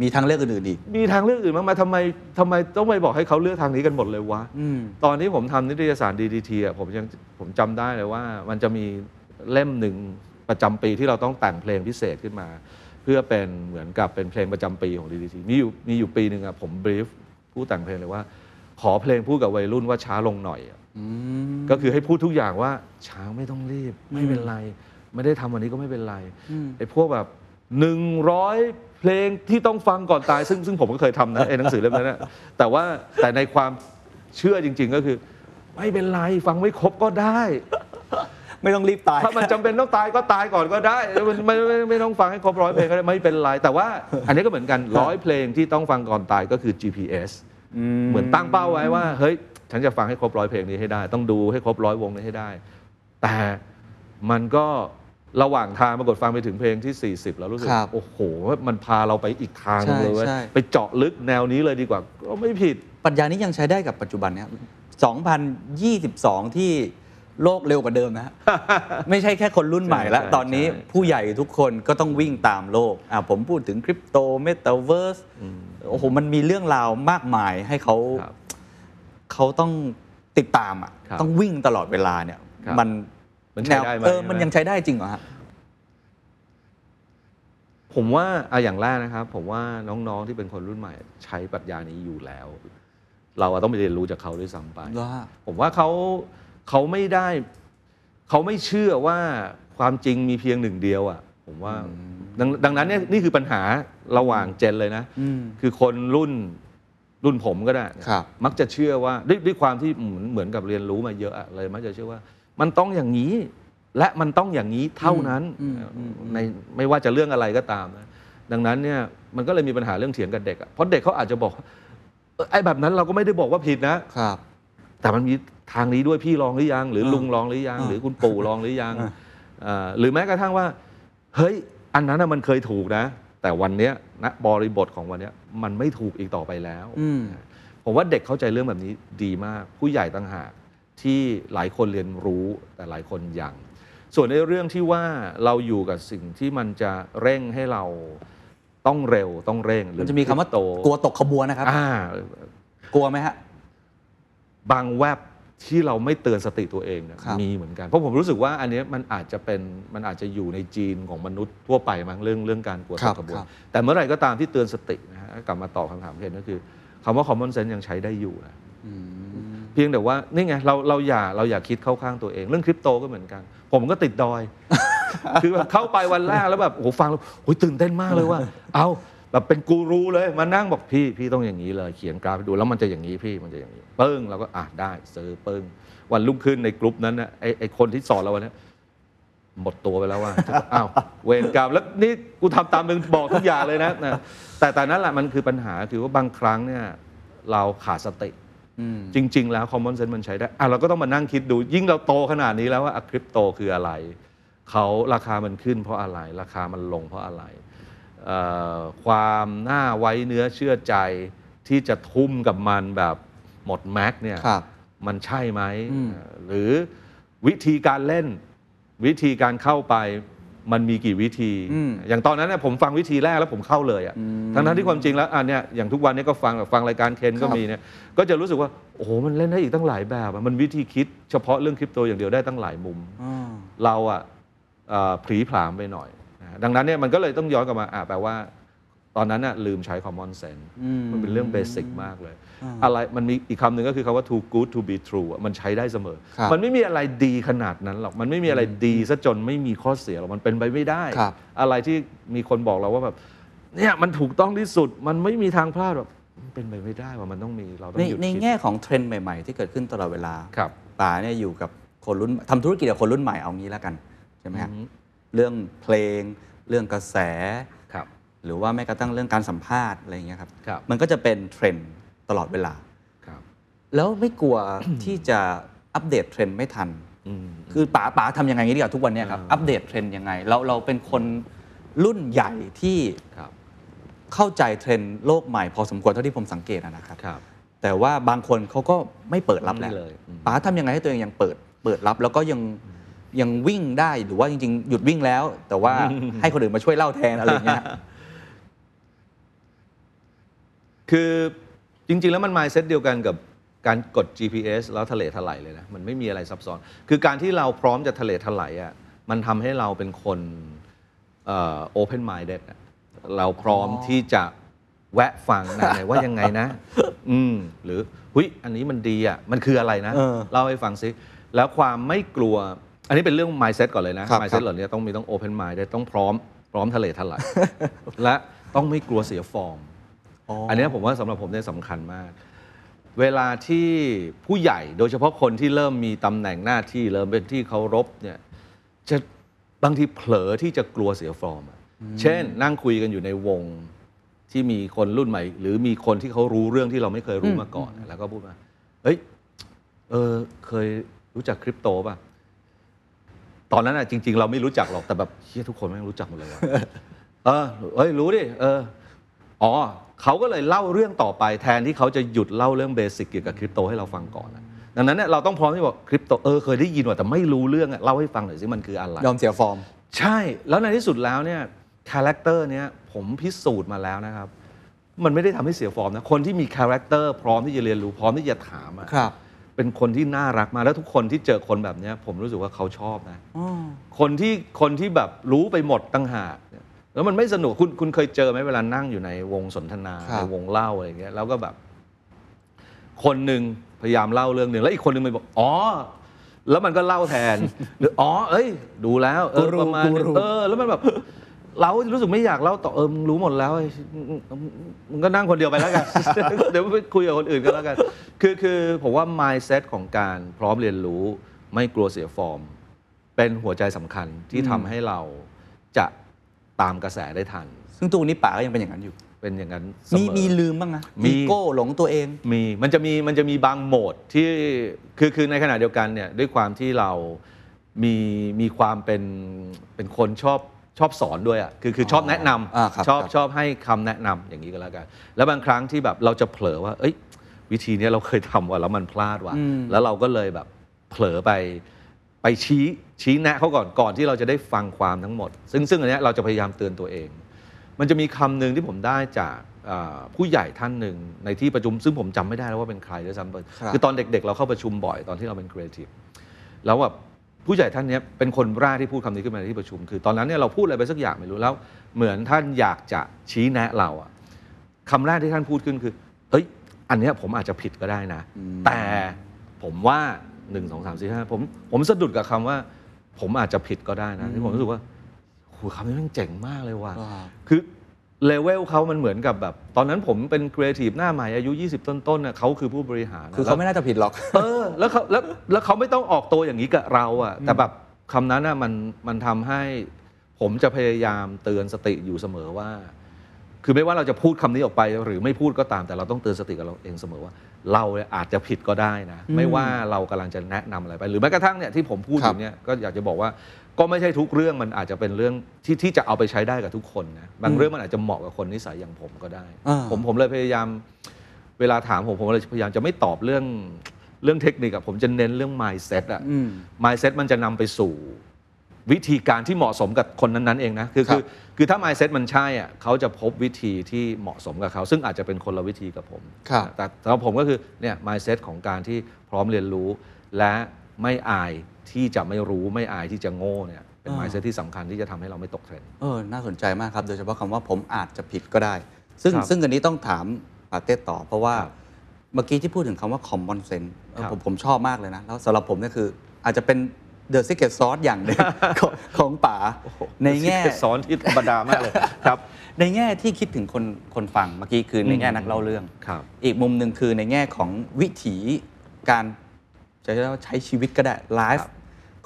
มีทางเลือกอื่นๆอีก มีทางเลือกอื่นมากมายทำไมทำไมต้องไปบอกให้เขาเลือกทางนี้กันหมดเลยวะอืมตอนที่ผมทำนิตยสาร DDT อะผมยังผมจำได้เลยว่า มันจะมีเล่มหนึ่งประจำปีที่เราต้องแต่งเพลงพิเศษขึ้นมาเพื่อเป็นเหมือนกับเป็นเพลงประจำปีของ DDT มีอยู่มีอยู่ปีหนึ่งอะผมบรีฟผู้แต่งเพลงเลยว่า ขอเพลงพูดกับวัยรุ่นว่าช้าลงหน่อยอะอืมก็คือให้พูดทุกอย่างว่าช้าไม่ต้องรีบไม่เป็นไร ไม่ได้ทำวันนี้ก็ไม่เป็นไรอืมไอ้พวกแบบหนึ่งร้อยเพลงที่ต้องฟังก่อนตาย ซึ่งซึ่งผมก็เคยทำนะไอ้หนังสือเล่มนั้นนะแต่ว่าแต่ในความเชื่อจริง ๆ ก็คือ ไม่เป็นไรฟังไม่ครบก็ได้ ไม่ต้องรีบตาย ถ้ามันจำเป็นต้องตายก็ตายก่อนก็ได้มันไม่ไม่ไม่ไม่ต้องฟังให้ครบร้อยเพลงก็ได้ไม่เป็นไร แต่ว่าอันนี้ก็เหมือนกันร้อยเพลงที่ต้องฟังก่อนตายก็คือ GPS เหมือนตั้งเป้าไว้ว่า เฮ้ย ฉันจะฟังให้ครบร้อยเพลงนี้ให้ได้ ต้องดูให้ครบร้อยวงนี้ให้ได้ แต่มันก็ระหว่างทางปรากฏฟังไปถึงเพลงที่ 40 แล้วรู้สึก ครับโอ้โห มันพาเราไปอีกทางหนึ่งเลยเว้ยใช่ใช่ ไปเจาะลึกแนวนี้เลยดีกว่าก็ไม่ผิด ปรัชญานี้ยังใช้ได้กับปัจจุบันเนี้ย2022 ที่ โลกเร็วกว่าเดิมนะฮะ ไม่ใช่แค่คนรุ่นใหม่แล้วใช่ตอนนี้ใช่ผู้ใหญ่ทุกคนก็ต้องวิ่งตามโลกอะผมพูดถึงคริปโตเมตาเวิร์สโอ้โหมันมีเรื่องราวมากมายให้เขาครับเขาต้องติดตามอะครับต้องวิ่งตลอดเวลาเนี่ยครับมันมันใช้ได้ไหมเออใช่ไหมมันยังใช้ได้จริงเหรอฮะผมว่าอะอย่างแรกนะครับ ผมว่าน้องๆที่เป็นคนรุ่นใหม่ ใช้ปรัชญานี้อยู่แล้ว เราอะต้องไปเรียนรู้จากเขาด้วยซ้ำไปว่าผมว่าเขา เขาไม่ได้ เขาไม่เชื่อว่าความจริงมีเพียงหนึ่งเดียวอะ ผมว่าดงดังนั้นเนี่ยนี่คือปัญหาระหว่างเจนเลยนะอืมคือคนรุ่นรุ่นผมก็ได้ ครับ มักจะเชื่อว่าด้วยด้วยความที่เหมือนเหมือนกับเรียนรู้มาเยอะอะเลยมักจะเชื่อว่า มันต้องอย่างนี้ และมันต้องอย่างนี้เท่านั้นอืมอืมอืม ในไม่ว่าจะเรื่องอะไรก็ตามนะดังนั้นเนี่ยมันก็เลยมีปัญหาเรื่องเถียงกับเด็กอะเพราะเด็กเขาอาจจะบอกเออไอ้แบบนั้นเราก็ไม่ได้บอกว่าผิดนะ ครับ แต่มันมี ทางนี้ด้วยพี่ลองหรือยัง หรืออ่าลุงลองหรือยังอ่าหรือคุณปู่ลองหรือยังอ่าอ่าหรือแม้กระทั่งว่า เฮ้ย อันนั้นน่ะมันเคยถูกนะ แต่วันเนี้ยณบริบทของวันเนี้ยมันไม่ถูกอีกต่อไปแล้วอืมผมว่าเด็กเข้าใจเรื่องแบบนี้ดีมาก ผู้ใหญ่ต่างหากที่หลายคนเรียนรู้แต่หลายคนยัง ส่วนในเรื่องที่ว่าเราอยู่กับสิ่งที่มันจะเร่งให้เราต้องเร็วต้องเร่งหรือมันจะมีคำว่าโตกลัวตกขบวนนะครับ อ่ากลัวไหมฮะ บางแวบ ที่เราไม่เตือนสติตัวเองเนี่ยครับ มีเหมือนกัน เพราะผมรู้สึกว่าอันเนี้ยมันอาจจะเป็นมันอาจจะอยู่ในจีนของมนุษย์ทั่วไปมั้งเรื่องเรื่องการกลัวคตรับกขบวนครับ แต่เมื่อไหร่ก็ตามที่เตือนสตินะฮะกลับมาตอบคำถามเคนก็คือคำว่า common sense ยังใช้ได้อยู่นะ อืม เพียงแต่ว่านี่ไงเราเราอย่าเราอย่าคิดเข้าข้างตัวเอง เรื่องคริปโตก็เหมือนกัน ผมก็ติดดอย คือแบบเข้าไปวันแรกแล้วแบบโอ้โหฟังแล้วโอ้ยตื่นเต้นมากเลยว่า เอา แบบเป็นกูรูเลยมานั่งบอกพี่พี่ต้องอย่างนี้เลย เขียนกราฟให้ดูแล้วมันจะอย่างนี้พี่มันจะอย่างนี้ปึ้งเราก็อะได้ซื้อปึ้งวันรุ่งขึ้นในกลุ่มนั้นนะไอไอคนที่สอนเราวันเนี้ยหมดตัวไปแล้วว่าอ้าวเวรกรรมแล้วนี่กูทำตามมึงบอกทุกอย่างเลยนะนะแต่แต่นั่นแหละมันคือปัญหาคือว่าบางครั้งเนี่ยเราขาดสติอืมจริง ๆ แล้ว common sense มันใช้ได้อะเราก็ต้องมานั่งคิดดู ยิ่งเราโตขนาดนี้แล้วว่าคริปโตคืออะไรเขาราคามันขึ้นเพราะอะไร ราคามันลงเพราะอะไรเอ่อ ความน่าไว้เนื้อเชื่อใจที่จะทุ่มกับมันแบบหมดแม็กเนี่ยครับมันใช่ไหมอืมเอ่อหรือวิธีการเล่นวิธีการเข้าไปมันมีกี่วิธีอืมอย่างตอนนั้นเนี่ยผมฟังวิธีแรกแล้วผมเข้าเลยอะอืมทั้งนั้นที่ความจริงแล้วอันเนี้ยอย่างทุกวันนี้ก็ฟังแบบฟังรายการเคนก็ครับมีเนี่ยก็จะรู้สึกว่าโอ้โหมันเล่นได้อีกตั้งหลายแบบอะมันวิธีคิดเฉพาะเรื่องคริปโตอย่างเดียวได้ตั้งหลายมุมอ่าเราอะเอ่อผลีผลามไปหน่อยนะ ดังนั้นเนี่ยมันก็เลยต้องย้อนกลับมาอะแปลว่า ตอนนั้นน่ะลืมใช้ common sense อืมมันเป็นเรื่องเบสิกมากเลยอ่าอะไรมันมีอีกคำหนึ่งก็คือคำว่า too good to be true อะมันใช้ได้เสมอครับมันไม่มีอะไรดีขนาดนั้นหรอก มันไม่มีอะไรดีซะจนไม่มีข้อเสียหรอก มันเป็นไปไม่ได้ครับอะไรที่มีคนบอกเราว่าแบบเนี่ยมันถูกต้องที่สุดมันไม่มีทางพลาดแบบมันเป็นไปไม่ได้ว่ามันต้องมีเราต้องในหยุดในคิดแง่ของเทรนด์ใหม่ๆ ที่เกิดขึ้นตลอดเวลาครับป๋าเนี่ยอยู่กับคนรุ่นทำธุรกิจกับคนรุ่นใหม่เอางี้แล้วกันใช่ไหมฮะอือฮึ เรื่องเพลง เรื่องกระแส ครับ หรือว่าแม้กระทั่งเรื่องการสัมภาษณ์อะไรอย่างเงี้ยครับ ครับ มันก็จะเป็นเทรนด์ตลอดเวลา ครับแล้วไม่กลัว ที่จะ update trend ไม่ทัน อืม คือป๋าป๋าทำยังไงดีกว่าทุกวันเนี้ยครับ อ่า update trend ยังไง เราเราเป็นคนรุ่นใหญ่ที่ครับ เข้าใจเทรนด์โลกใหม่พอสมควรเท่าที่ผมสังเกตอะนะครับ ครับ แต่ว่าบางคนเขาก็ไม่เปิดรับแล้วไม่เลยอืม ป๋าทำยังไงให้ตัวเองยังเปิดเปิดรับแล้วก็ยัง ยังวิ่งได้หรือว่าจริง ๆ หยุดวิ่งแล้ว แต่ว่าให้คนอื่นมาช่วยเล่าแทนอะไรอย่างเงี้ยคือจริง ๆ แล้วมัน mindset เดียวกันกับการกด GPS แล้วทะเลถลายเลยนะ มันไม่มีอะไรซับซ้อน คือการที่เราพร้อมจะทะเลถลายอะมันทำให้เราเป็นคนเอ่อ open minded อะเราพร้อมอ๋อที่จะแวะฟังไหนไหนว่ายังไงนะ อืมหรือ หุยอันนี้มันดีอะ มันคืออะไรนะเออเล่าให้ฟังซิ แล้วความไม่กลัว อันนี้เป็นเรื่อง mindset ก่อนเลยนะ ครับ mindset เหล่านี้ต้องมีต้อง open mind ได้ต้องพร้อมพร้อมทะเลทลาย และต้องไม่กลัวเสียฟอร์ม อันเนี้ยผมว่าสำหรับผมเนี่ยสำคัญมาก เวลาที่ผู้ใหญ่โดยเฉพาะคนที่เริ่มมีตำแหน่งหน้าที่เริ่มเป็นที่เคารพเนี่ยจะบางทีเผลอที่จะกลัวเสียฟอร์มอะเช่น นั่งคุยกันอยู่ในวงที่มีคนรุ่นใหม่ หรือมีคนที่เขารู้เรื่องที่เราไม่เคยรู้มาก่อน แล้วก็พูดมาเฮ้ยเออเคยรู้จักคริปโตป่ะ ตอนนั้นอะจริง ๆ เราไม่รู้จักหรอกแต่แบบเฮ้ยทุกคนแม่งรู้จักหมดเลยว่ะเออเอ้ยรู้ดิเอออ๋อเขาก็เลยเล่าเรื่องต่อไปแทนที่เขาจะหยุดเล่าเรื่อง basic เกี่ยวกับคริปโตให้เราฟังก่อนอะดังนั้นเนี่ยเราต้องพร้อมที่บอกคริปโตเออเคยได้ยินว่าแต่ไม่รู้เรื่องอะเล่าให้ฟังหน่อยสิมันคืออะไร ยอมเสียฟอร์ม ใช่แล้วในที่สุดแล้วเนี่ย character เนี้ยผมพิสูจน์มาแล้วนะครับ มันไม่ได้ทำให้เสียฟอร์มนะ คนที่มี character พร้อมที่จะเรียนรู้พร้อมที่จะถามอะครับ เป็นคนที่น่ารักมากแล้วทุกคนที่เจอคนแบบเนี้ยผมรู้สึกว่าเขาชอบนะคนที่คนที่แบบรู้ไปหมดต่างหากเนี่ยแล้วมันไม่สนุกคุณคุณเคยเจอไหมเวลานั่งอยู่ในวงสนทนาครับ ในวงเล่าอะไรอย่างเงี้ยแล้วก็แบบ คนหนึ่งพยายามเล่าเรื่องหนึ่งแล้วอีกคนหนึ่งมันบอกอ๋อ แล้วมันก็เล่าแทน หรืออ๋อ เอ้ย ดูแล้วเออกูรู้ประมาณกูนึงรู้เออ แล้วมันแบบ เรารู้สึกไม่อยากเล่าต่อเออมึงรู้หมดแล้วไอ้มึงก็นั่งคนเดียวไปแล้วกัน เดี๋ยวไปคุยกับคนอื่นก็แล้วกัน คือคือผมว่า mindset ของการพร้อมเรียนรู้ไม่กลัวเสียฟอร์ม เป็นหัวใจสำคัญที่ทำให้เราจะตามกระแสได้ทัน ซึ่งตัวนี้ป๋าก็ยังเป็นอย่างนั้นอยู่ เป็นอย่างนั้นเสมีมอมีลืมบ้างนะมีมีโก้หลงตัวเอง มีมันจะมีมันจะมีบางโหมดที่คือคือในขณะเดียวกันเนี่ยด้วยความที่เรามีมีความเป็นเป็นคนชอบ ชอบสอนด้วยอะคือคือชอบแนะนอ่าครับำชอบครับชอบให้คำแนะนำอย่างนี้ก็แล้วกัน แล้วบางครั้งที่แบบเราจะเผลอว่า เอ้ย วิธีเนี้ยเราเคยทำว่ะแล้วมันพลาดว่ะแล้วเราก็เลยแบบเผลอไปไปชี้ชี้แนะเขาก่อนก่อนที่เราจะได้ฟังความทั้งหมด ซึ่งซึ่งอันเนี้ยเราจะพยายามเตือนตัวเอง มันจะมีคำหนึ่งที่ผมได้จากอ่าผู้ใหญ่ท่านหนึ่งในที่ประชุม ซึ่งผมจำไม่ได้แล้วว่าเป็นใครด้วยซ้ำไปครับ คือตอนเด็กๆ เราเข้าประชุมบ่อยตอนที่เราเป็นครีเอทีฟแล้วแบบ ผู้ใหญ่ท่านเนี้ยเป็นคนแรกที่พูดคำนี้ขึ้นมาในที่ประชุม คือตอนนั้นเนี่ยเราพูดอะไรไปสักอย่างไม่รู้แล้ว เหมือนท่านอยากจะชี้แนะเราอะคำแรกที่ท่านพูดขึ้นคือเอ้ยอันเนี้ยผมอาจจะผิดก็ได้นะ แต่ผมว่าหนึ่งสองสามสี่ห้าผมผมสะดุดกับคำว่า ผมอาจจะผิดก็ได้นะที่ผมรู้สึกว่าโหคำนี้แม่งมันเจ๋งมากเลยว่ะว้าวคือ เลเวลเขามันเหมือนกับแบบ ตอนนั้นผมเป็นครีเอทีฟหน้าใหม่อายุ 20 ต้นๆน่ะเขาคือผู้บริหารนะคือเขาไม่น่าจะผิดหรอก เออแล้วเขาแล้วแล้วเขาไม่ต้องออกตัวอย่างนี้กับเราอะแต่แบบคำนั้นน่ะมันมันทำให้ผมจะพยายามเตือนสติอยู่เสมอว่า คือไม่ว่าเราจะพูดคำนี้ออกไปหรือไม่พูดก็ตามแต่เราต้องเตือนสติกับเราเองเสมอว่า เราเนี่ยอาจจะผิดก็ได้นะ ไม่ว่าเรากำลังจะแนะนำอะไรไป หรือแม้กระทั่งเนี่ยที่ผมพูดอครับยู่เนี่ยก็อยากจะบอกว่า ก็ไม่ใช่ทุกเรื่องมันอาจจะเป็นเรื่องที่ที่จะเอาไปใช้ได้กับทุกคนนะบางเรื่องมันอาจจะเหมาะกับคนนิสัยอย่างผมก็ได้ อ่า ผมผมเลยพยายาม เวลาถามผมผมเลยพยายามจะไม่ตอบเรื่องเรื่องเทคนิคอะผมจะเน้นเรื่อง mindset อะ อืม mindset มันจะนำไปสู่ วิธีการที่เหมาะสมกับคนนั้นๆเองนะคือครับ คือคือถ้า mindset มันใช่อะเขาจะพบวิธีที่เหมาะสมกับเขา ซึ่งอาจจะเป็นคนละวิธีกับผม ครับ แต่สำหรับผมก็คือเนี่ย mindset ของการที่พร้อมเรียนรู้ และ ไม่อายที่จะไม่รู้ไม่อายที่จะโง่เนี่ยเป็น mindset ที่สำคัญที่จะทำให้เราไม่ตกเทรนด์เออน่าสนใจมากครับ โดยเฉพาะคำว่าผมอาจจะผิดก็ได้ ซึ่งครับซึ่งอันนี้ต้องถามปาเต้ต่อ เพราะว่าครับเมื่อกี้ที่พูดถึงคำว่า common sense เออครับผมผมชอบมากเลยนะ แล้วสำหรับผมเนี่ยคือ อาจจะเป็น the secret sauce อย่างหนึ่งของของป๋าในแง่สอนที่ธรรมดามากเลยครับ ในแง่ที่คิดถึงคนคนฟังเมื่อกี้คือในแง่นักเล่าเรื่องครับอีกมุมหนึ่งคือในแง่ของวิถีการ จะเรียกว่าใช้ชีวิตก็ได้ไลครัฟ์บ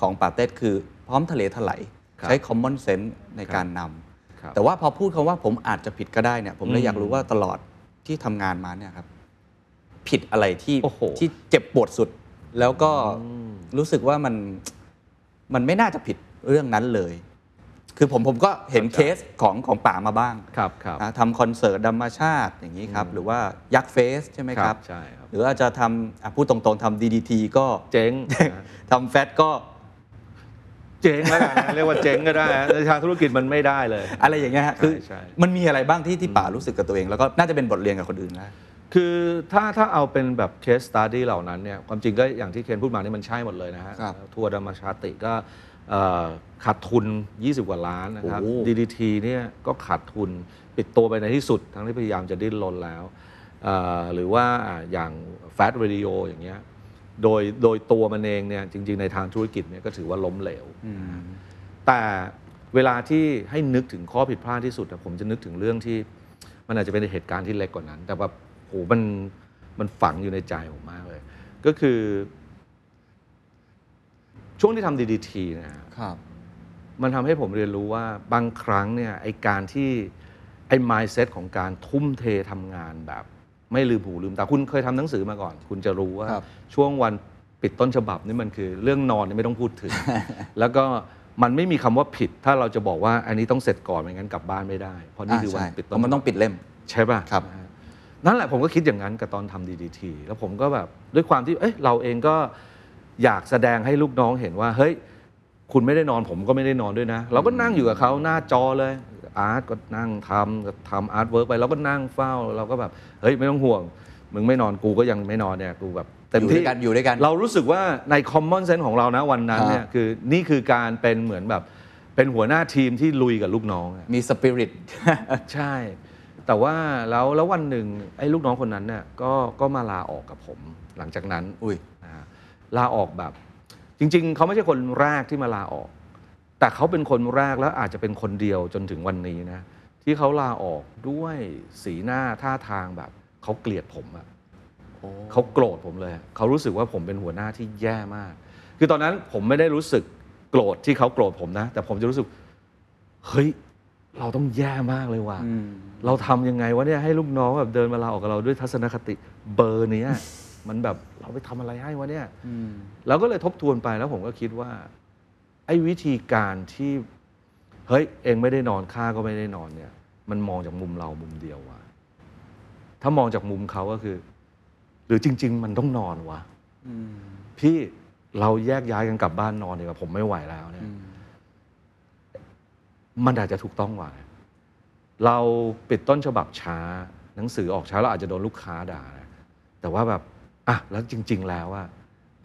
ของปาเต้คือพร้อมทะเลถลายครับใช้ common sense ในการนำครับแต่ว่าพอพูดคำว่าผมอาจจะผิดก็ได้เนี่ยผมเลยอืมอยากรู้ว่าตลอดที่ทำงานมาเนี่ยครับผิดอะไรที่โอ้โหที่เจ็บปวดสุด แล้วก็อืมรู้สึกว่ามันมันไม่น่าจะผิดเรื่องนั้นเลย คือผมผมก็เห็นเคสของของป่ามาบ้างครับครับนะทำคอนเสิร์ตธรรมชาติอย่างนี้ครับ หรือว่ายักษ์เฟสใช่ไหมครับใช่ครับ หรืออาจจะทำอะพูดตรงๆทำ DDT ก็เจ๊งทำแฟตก็เจ๊งแล้วกันนะเรียกว่าเจ๊งก็ได้นะในทางธุรกิจมันไม่ได้เลย อะไรอย่างเงี้ยฮะคือใช่มันมีอะไรบ้างที่ที่ป่ารู้สึกกับตัวเอง แล้วก็น่าจะเป็นบทเรียนกับคนอื่นนะคือถ้าถ้าเอาเป็นแบบ case study เหล่านั้นเนี่ยความจริงก็อย่างที่เคนพูดมานี่มันใช่หมดเลยนะฮะครับทัวร์ดามาชาติก็เอ่อ ขาดทุน 20 กว่าล้านนะครับ โอ้ DDT เนี่ยก็ขาดทุนปิดตัวไปในที่สุด ทั้งที่พยายามจะดิ้นรนแล้วเอ่อหรือว่าอ่าอย่าง Fat Radio อย่างเงี้ยโดยโดยตัวมันเองเนี่ยจริง ๆ ในทางธุรกิจเนี่ยก็ถือว่าล้มเหลว แต่เวลาที่ให้นึกถึงข้อผิดพลาดที่สุดอะผมจะนึกถึงเรื่องที่ มันอาจจะเป็นเหตุการณ์ที่เล็กกว่านั้น แต่ว่าโหมันมันฝังอยู่ในใจผมมากเลย ก็คือ ช่วงที่ทำ DDT นะฮะครับ มันทำให้ผมเรียนรู้ว่าบางครั้งเนี่ยไอการที่ไอ้ mindset ของการทุ่มเททำงานแบบ ไม่ลืมหูลืมตาคุณเคยทำหนังสือมาก่อน คุณจะรู้ว่าครับช่วงวันปิดต้นฉบับนี่มันคือ เรื่องนอนนี่ไม่ต้องพูดถึง แล้วก็มันไม่มีคำว่าผิด ถ้าเราจะบอกว่าอันนี้ต้องเสร็จก่อนไม่งั้นกลับบ้านไม่ได้ เพราะนี่คือวันใช่ปิดเพต้นราะมันต้องฉบับปิดเล่ม ใช่ป่ะครับ นะฮะนั่นแหละผมก็คิดอย่างนั้นกับตอนทำ DDT แล้วผมก็แบบด้วยความที่เอ้ยเราเองก็ อยากแสดงให้ลูกน้องเห็นว่า เฮ้ย คุณไม่ได้นอนผมก็ไม่ได้นอนด้วยนะ เราก็นั่งอยู่กับเขาหน้าจอเลยอาร์ตก็นั่งทำก็ทำ artwork ไปเราก็นั่งเฝ้าเราก็แบบเฮ้ยไม่ต้องห่วง มึงไม่นอนกูก็ยังไม่นอนเนี่ยกูแบบเต็มที่อยู่ด้วยกันอยู่ด้วยกัน เรารู้สึกว่าใน common sense ของเรานะวันนั้นเนี่ยฮะคือนี่คือการเป็นเหมือนแบบเป็นหัวหน้าทีมที่ลุยกับลูกน้องอะ มีสปิริต ใช่ แต่ว่าแล้วแล้ววันหนึ่งไอ้ลูกน้องคนนั้นเนี่ยก็ก็มาลาออกกับผมหลังจากนั้น อุ้ยนะฮะ ลาออกแบบ จริง ๆ เขาไม่ใช่คนแรกที่มาลาออก แต่เขาเป็นคนแรกแล้วอาจจะเป็นคนเดียวจนถึงวันนี้นะ ที่เขาลาออกด้วยสีหน้าท่าทางแบบเขาเกลียดผมอะเขาโกรธผมเลยอะเขารู้สึกว่าผมเป็นหัวหน้าที่แย่มาก คือตอนนั้นผมไม่ได้รู้สึกโกรธที่เขาโกรธผมนะ แต่ผมจะรู้สึก เฮ้ย เราต้องแย่มากเลยว่ะ เราทำยังไงวะเนี่ยให้ลูกน้องแบบเดินมาลาออกกับเราด้วยทัศนคติเบอร์เนี้ย มันแบบเราไปทำอะไรให้วะเนี่ยเราก็เลยทบทวนไปแล้วผมก็คิดว่า ไอ้วิธีการที่เฮ้ยเองไม่ได้นอนข้าก็ไม่ได้นอนเนี่ย มันมองจากมุมเรามุมเดียวว่ะถ้ามองจากมุมเขาก็คือ หรือจริง ๆ มันต้องนอนวะพี่เราแยกย้ายกันกลับบ้านนอนดีกว่าผมไม่ไหวแล้วเนี่ยมันอาจจะถูกต้องกว่านะเราปิดต้นฉบับช้า หนังสือออกช้าเราอาจจะโดนลูกค้าด่านะแต่ว่าแบบ อะแล้วจริง ๆ แล้วว่า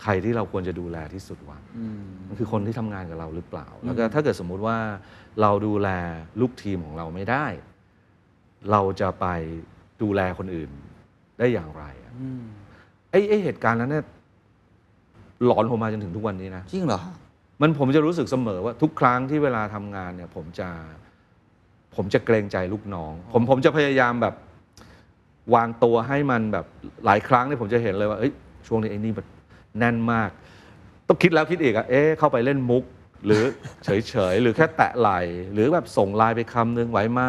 ใครที่เราควรจะดูแลที่สุดวะมันคือคนที่ทำงานกับเราหรือเปล่า แล้วก็ถ้าเกิดสมมุติว่าเราดูแลลูกทีมของเราไม่ได้ เราจะไปดูแลคนอื่นได้อย่างไรอะไอ้ไอ้เหตุการณ์นั้นเนี่ยหลอนผมมาจนถึงทุกวันนี้นะจริงเหรอมันผมจะรู้สึกเสมอว่าทุกครั้งที่เวลาทำงานเนี่ย ผมจะ ผมจะเกรงใจลูกน้อง ผมผมจะพยายามแบบ วางตัวให้มันแบบหลายครั้งเนี่ยผมจะเห็นเลยว่าเอ้ยช่วงนี้ไอ้นี่มันแน่นมาก ต้องคิดแล้วคิดอีกอะเอ๊ะเข้าไปเล่นมุก หรือเฉยๆ หรือแค่แตะไหลหรือแบบส่งไลน์ไปคำนึงไหวไหม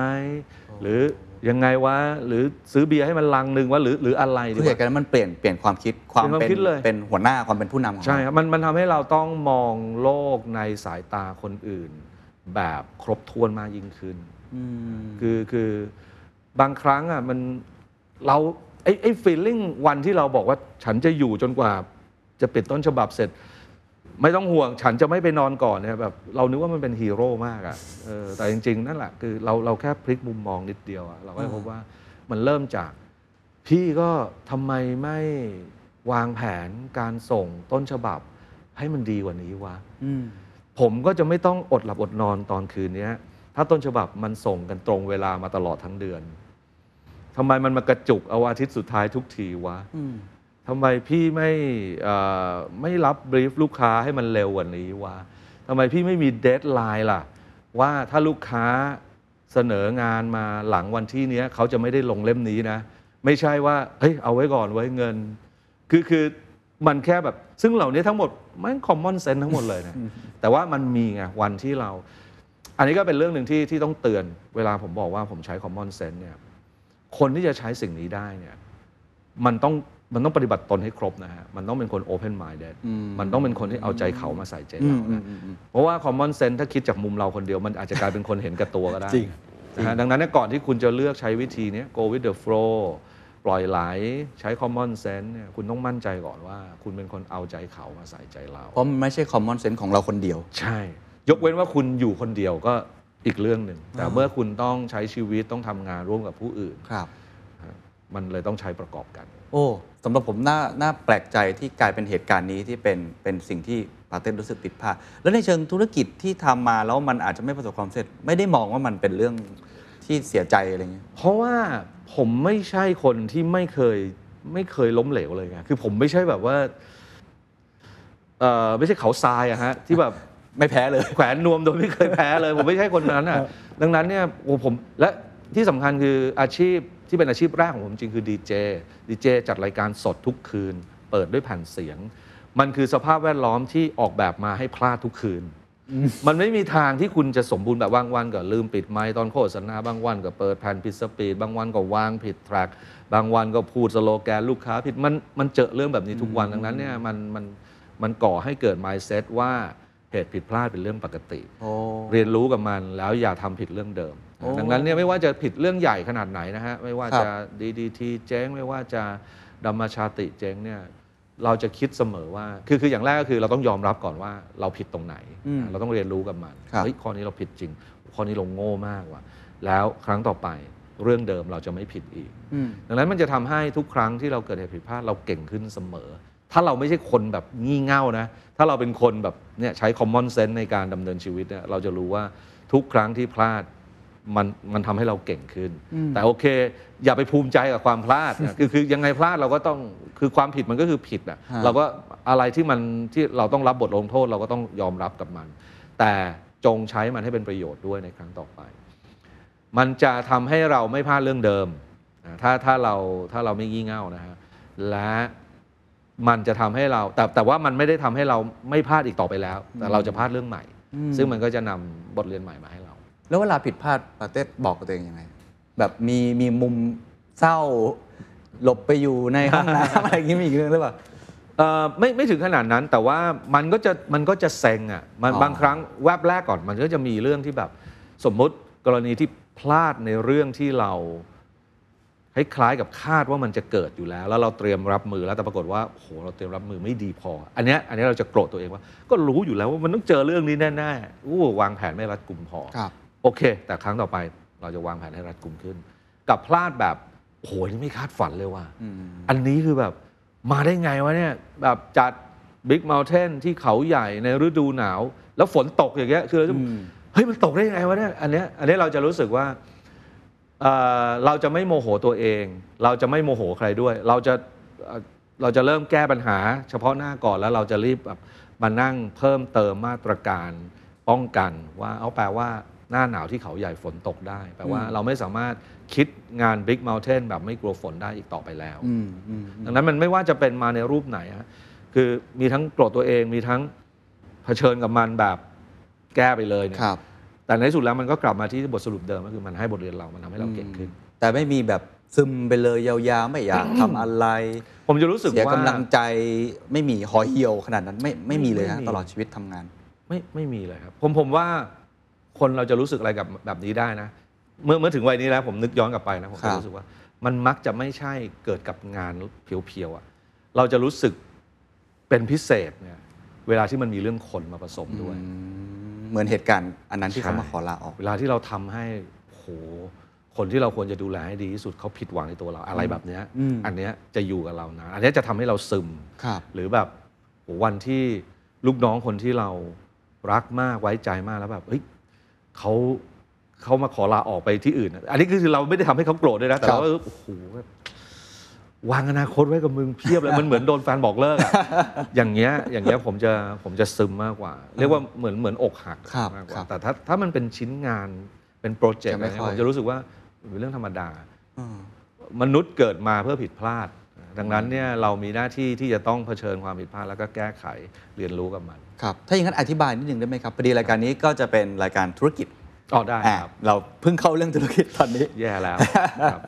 หรือยังไงวะหรือซื้อเบียร์ให้มันลังนึงวะหรือหรืออะไรดีคือวะเหตุการณ์นั้นมันเปลี่ยนเปลี่ยนความคิดความเปลี่ยนความเป็นคิดเลยเป็นหัวหน้าความเป็นผู้นำของใช่เราครับมันมันทำให้เราต้องมองโลกในสายตาคนอื่น แบบครบถ้วนมากยิ่งขึ้นคือคือบางครั้งอะมัน เราไอ้ไอ้ฟีลลิ่งวันที่เราบอกว่าฉันจะอยู่จนกว่าจะปิดต้นฉบับเสร็จ ไม่ต้องห่วงฉันจะไม่ไปนอนก่อนเนี่ยแบบเรานึกว่ามันเป็นฮีโร่มากอะ่ะเออแต่จริง ๆ นั่นแหละคือเราเราแค่พลิกมุมมองนิดเดียวอะเราก็พบว่ามันเริ่มจากพี่ก็ทำไมไม่วางแผนการส่งต้นฉบับให้มันดีกว่านี้วะผมก็จะไม่ต้องอดหลับอดนอนตอนคืนเนี้ยถ้าต้นฉบับมันส่งกันตรงเวลามาตลอดทั้งเดือน ทำไมมันมากระจุกเอาอาทิตย์สุดท้ายทุกทีวะทำไมพี่ไม่เอ่อไม่รับ brief ลูกค้าให้มันเร็วกว่านี้วะทำไมพี่ไม่มี deadline ล่ะ ว่าถ้าลูกค้าเสนองานมาหลังวันที่เนี้ยเขาจะไม่ได้ลงเล่มนี้นะ ไม่ใช่ว่าเฮ้ยเอาไว้ก่อนไว้เงิน คือคือมันแค่แบบ ซึ่งเหล่านี้ทั้งหมดมันคอมมอนเซนส์ทั้งหมดเลยนะแต่ว่ามันมีไงวันที่เรา อันนี้ก็เป็นเรื่องหนึ่งที่ที่ต้องเตือน เวลาผมบอกว่าผมใช้ common sense เนี่ย คนที่จะใช้สิ่งนี้ได้เนี่ยมันต้องมันต้องปฏิบัติตนให้ครบนะฮะ มันต้องเป็นคน open minded มันต้องเป็นคนที่เอาใจเขามาใส่ใจเรานะเพราะว่า common sense ถ้าคิดจากมุมเราคนเดียวมันอาจจะกลายเป็นคนเห็นแกับตัวก็ได้จริงนะฮะดังนั้นเนี่ยก่อนที่คุณจะเลือกใช้วิธีเนี้ย go with the flow ปล่อยไหลใช้ common sense เนี่ยคุณต้องมั่นใจก่อนว่า คุณเป็นคนเอาใจเขามาใส่ใจเรา เพราะมันไม่ใช่คอมมอนเซนส์ของเราคนเดียว ใช่ ยกเว้นว่าคุณอยู่คนเดียวก็ อีกเรื่องหนึ่ง แต่เมื่อคุณต้องใช้ชีวิตต้องทำงานร่วมกับผู้อื่น ครับ มันเลยต้องใช้ประกอบกัน โอ้สำหรับผมน่าน่าแปลกใจที่กลายเป็นเหตุการณ์นี้ที่เป็นเป็นสิ่งที่ปาเต้รู้สึกผิดพลาดแล้วในเชิงธุรกิจที่ทำมาแล้วมันอาจจะไม่ประสบความสำเร็จ ไม่ได้มองว่ามันเป็นเรื่องที่เสียใจอะไรเงี้ย เพราะว่าผมไม่ใช่คนที่ไม่เคยไม่เคยล้มเหลวเลยไงคือผมไม่ใช่แบบว่าเออไม่ใช่เขาทรายอะฮะที่แบบ ไม่แพ้เลย แขวนนวมโดยไม่เคยแพ้เลย ผมไม่ใช่คนนั้นอะดังนั้นเนี่ยโอ้ผมและที่สำคัญคืออาชีพที่เป็นอาชีพแรกของผมจริงคือดีเจดีเจจัดรายการสดทุกคืน เปิดด้วยแผ่นเสียง มันคือสภาพแวดล้อมที่ออกแบบมาให้พลาดทุกคืน มันไม่มีทางที่คุณจะสมบูรณ์แบบบางวันก็ลืมปิดไมค์ตอนโฆษณาบางวันก็เปิดแผ่นผิดสปีดบางวันก็วางผิดแทร็กบางวันก็พูดสโลแกนลูกค้าผิดมันมันเจอเรื่องแบบนี้ทุกวันดังนั้นเนี่ยมันมันมันก่อให้เกิด mindset ว่า เหตุผิดพลาดเป็นเรื่องปกติ โอ้ เรียนรู้กับมันแล้วอย่าทำผิดเรื่องเดิม โอ้ดังนั้นเนี่ยไม่ว่าจะผิดเรื่องใหญ่ขนาดไหนนะฮะ ไม่ว่าครับจะ DDT เจ๊ง ไม่ว่าจะดัมมาชาติเจ๊งเนี่ยเราจะคิดเสมอว่า คือคืออย่างแรกก็คือเราต้องยอมรับก่อนว่าเราผิดตรงไหนอืมเราต้องเรียนรู้กับมันครับ เฮ้ยข้อนี้เราผิดจริง ข้อนี้เราโง่มากว่ะแล้วครั้งต่อไปเรื่องเดิมเราจะไม่ผิดอีก อืม ดังนั้นมันจะทำให้ทุกครั้งที่เราเกิดเหตุผิดพลาดเราเก่งขึ้นเสมอ ถ้าเราไม่ใช่คนแบบงี่เง่านะ ถ้าเราเป็นคนแบบเนี่ยใช้ common sense ในการดำเนินชีวิตเนี่ยเราจะรู้ว่าทุกครั้งที่พลาดมันมันทำให้เราเก่งขึ้น แต่โอเค อย่าไปภูมิใจกับความพลาดนะคือคือยังไงพลาดเราก็ต้องคือความผิดมันก็คือผิดอะฮะเราก็อะไรที่มันที่เราต้องรับบทลงโทษเราก็ต้องยอมรับกับมัน แต่จงใช้มันให้เป็นประโยชน์ด้วยในครั้งต่อไป มันจะทำให้เราไม่พลาดเรื่องเดิมอ่าถ้าถ้าเราถ้าเราไม่งี่เง่านะฮะและ มันจะทำให้เรา แต่แต่ว่ามันไม่ได้ทำให้เราไม่พลาดอีกต่อไปแล้ว แต่เราจะพลาดเรื่องใหม่ ซึ่งมันก็จะนำบทเรียนใหม่มาให้เรา แล้วเวลาผิดพลาดปาเต้บอกกับตัวเองยังไงแบบมีมีมุมเศร้าหลบไปอยู่ในห้องน้ำอะไรอย่างงี้มีอีกเรื่องหรือเปล่าเอ่อไม่ไม่ถึงขนาดนั้นแต่ว่ามันก็จะมันก็จะเซ็งอะมันอ๋อบางครั้งแวบแรกก่อนมันก็จะมีเรื่องที่แบบสมมุติกรณีที่พลาดในเรื่องที่เรา คล้ายๆกับคาดว่ามันจะเกิดอยู่แล้ว แล้วเราเตรียมรับมือแล้วแต่ปรากฏว่าโอ้โหเราเตรียมรับมือไม่ดีพอ อันเนี้ยอันเนี้ยเราจะโกรธตัวเองว่า ก็รู้อยู่แล้วว่ามันต้องเจอเรื่องนี้แน่ๆอู้วางแผนไม่รัดกุมพอครับโอเค แต่ครั้งต่อไปเราจะวางแผนให้รัดกุมขึ้น กับพลาดแบบโอ้โหนี่ไม่คาดฝันเลยว่ะอันนี้คือแบบมาได้ไงวะเนี่ยแบบจัดบิ๊กเม t เทนที่เขาใหญ่ในฤดูหนาว แล้วฝนตกอย่างเงี้ยคือเราจะอืมเฮ้ยมันตกได้ยังไงวะเนี่ยอันเนี้ยอันนี้เราจะรู้สึกว่า เอ่อเราจะไม่โมโหตัวเอง เราจะไม่โมโหใครด้วย เราจะเอ่อเราจะเริ่มแก้ปัญหา เฉพาะหน้าก่อนแล้วเราจะรีบแบบมานั่งเพิ่มเติมมาตรการป้องกันว่าเอาแปลว่าหน้าหนาวที่เขาใหญ่ฝนตกได้ แปลว่าเราไม่สามารถคิดงาน Big Mountain แบบไม่กลัวฝนได้อีกต่อไปแล้วอืมอืมดังนั้นมันไม่ว่าจะเป็นมาในรูปไหนฮะคือมีทั้งโกรธตัวเองมีทั้งเผชิญกับมันแบบแก้ไปเลยเนี่ยครับ แต่ในที่สุดแล้วมันก็กลับมาที่บทสรุปเดิมก็คือมันให้บทเรียนเรา มันทำให้เราเก่งขึ้น แต่ไม่มีแบบซึมไปเลยยาวๆ ไม่อยากทำอะไร ผมจะรู้สึกเสียว่ากำลังใจไม่มีหอเหี่ยวขนาดนั้นไม่ไม่มีเลยไม่นะมีตลอดชีวิตทำงาน ไม่ไม่มีเลยครับ ผมผมว่าคนเราจะรู้สึกอะไรกับแบบนี้ได้นะ เมื่อเมื่อถึงวัยนี้แล้วผมนึกย้อนกลับไปนะผมครัจะบรู้สึกว่า มันมักจะไม่ใช่เกิดกับงานเพียวๆอะเราจะรู้สึกเป็นพิเศษเนี่ยเวลาที่มันมีเรื่องคนมาผสมด้วยอืม เหมือนเหตุการณ์อันนั้นที่ใช่เขามาขอลาออก เวลาที่เราทำให้โหคนที่เราควรจะดูแลให้ดีที่สุดเขาผิดหวังในตัวเราอะไรแบบเนี้ยอืมอันเนี้ยจะอยู่กับเรานะ อันเนี้ยจะทำให้เราซึมครับหรือแบบโหวันที่ลูกน้องคนที่เรารักมากไว้ใจมากแล้วแบบเฮ้ยเขาเขามาขอลาออกไปที่อื่นอะอันนี้คือเราไม่ได้ทำให้เขาโกรธด้วยนะแต่ครับเราก็โอ้โหแบบ วางอนาคตไว้กับมึงเพียบเลยมันเหมือนโดนแฟนบอกเลิกอะอย่างเงี้ยอย่างเงี้ยผมจะผมจะซึมมากกว่า เรียกว่าเหมือนเหมือนอกหักครับมากกครัว่าบแต่ถ้าถ้ามันเป็นชิ้นงานเป็นโปรเจกต์จะอะไรไม่เงี้ยค่อยผมจะรู้สึกว่าเป็นเรื่องธรรมดาอืมมนุษย์เกิดมาเพื่อผิดพลาด ดังนั้นเนี่ยเรามีหน้าที่ที่จะต้องเผชิญความผิดพลาดแล้วก็แก้ไขเรียนรู้กับมันครับถ้าอย่างนั้นอธิบายนิดนึงได้ไหมครับพอดีรายการนี้ก็จะเป็นรายการธุรกิจอ๋อได้อ่าครับเราเพิ่งเข้าเรื่องธุรกิจตอนนี้แย่แล้วครับ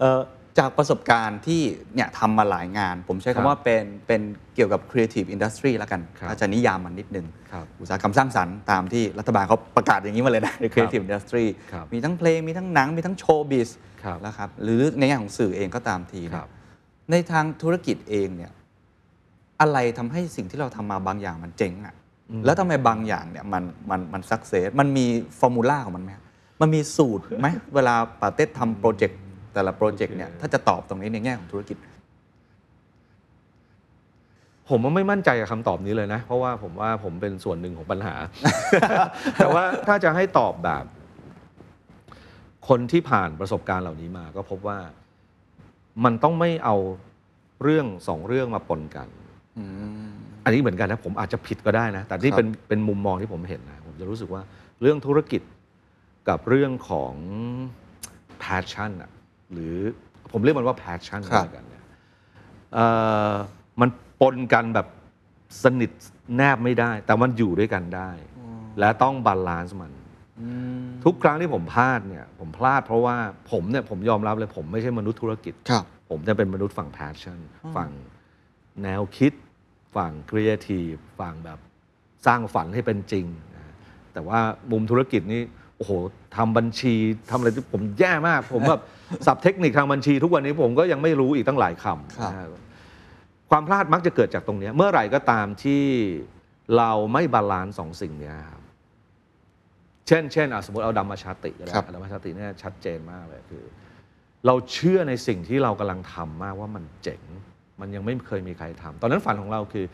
เอ่อ จากประสบการณ์ที่เนี่ยทำมาหลายงาน ผมใช้ครัคำบว่าเป็นเป็นเกี่ยวกับ creative industry แล้วกันครับถ้าจะนิยามมันนิดนึงครับอุตสาหกรรมสร้างสรรค์ตามที่รัฐบาลเขาประกาศอย่างนี้มาเลยนะใน creative industry ครับมีทั้งเพลง มีทั้งหนัง มีทั้ง showbiz ครับนะครับหรือในแง่ของสื่อเองก็ตามทีคนะรับในทางธุรกิจเองเนี่ยอะไรทำให้สิ่งที่เราทำมาบางอย่างมันเจ๊งอะ่ะแล้วทำไมบางอย่างเนี่ยมันมันมัน success มันมี formula ของมันไหมครับมันมีสูตรไหมเวลาป๋าเต็ดทำโปรเจกต์ แต่ละโปรเจกต์เนี่ยถ้าจะตอบตรงนี้ในแง่ของธุรกิจ ผมว่าไม่มั่นใจกับคำตอบนี้เลยนะ เพราะว่าผมว่าผมเป็นส่วนหนึ่งของปัญหา แต่ว่าถ้าจะให้ตอบแบบ คนที่ผ่านประสบการณ์เหล่านี้มา ก็พบว่ามันต้องไม่เอาเรื่องสองเรื่องมาปนกันอืมอันนี้เหมือนกันนะผมอาจจะผิดก็ได้นะ แต่นี่ครับเป็นเป็นมุมมองที่ผมเห็นนะ ผมจะรู้สึกว่าเรื่องธุรกิจกับเรื่องของ passion อะ หรือผมเรียกมันว่า passion ก็แล้วกันเนี่ยเอ่อมันปนกันแบบสนิทแนบไม่ได้ แต่มันอยู่ด้วยกันได้ และต้อง balance มันอืมทุกครั้งที่ผมพลาดเนี่ยผมพลาดเพราะว่าผมเนี่ยผมยอมรับเลยผมไม่ใช่มนุษย์ธุรกิจ ครับ ผมจะเป็นมนุษย์ฝั่ง passion ฝั่งแนวคิด ฝั่ง creative ฝั่งแบบสร้างฝันให้เป็นจริงนะแต่ว่ามุมธุรกิจนี่โอ้โหทำบัญชีทำอะไรที่ผมแย่มาก ผมแบบ ศัพท์เทคนิคทางบัญชีทุกวันนี้ผมก็ยังไม่รู้อีกตั้งหลายคำครับนะฮะความพลาดมักจะเกิดจากตรงเนี้ยเมื่อไหร่ก็ตามที่เราไม่ balance สองสิ่งเนี้ยครับเช่นเช่นอะสมมติเอาดัมมะชาติก็ได้ครับดัมมะชาติเนี่ยชัดเจนมากเลยคือ เราเชื่อในสิ่งที่เรากำลังทำมากว่ามันเจ๋ง มันยังไม่เคยมีใครทำตอนนั้นฝันของเราคือ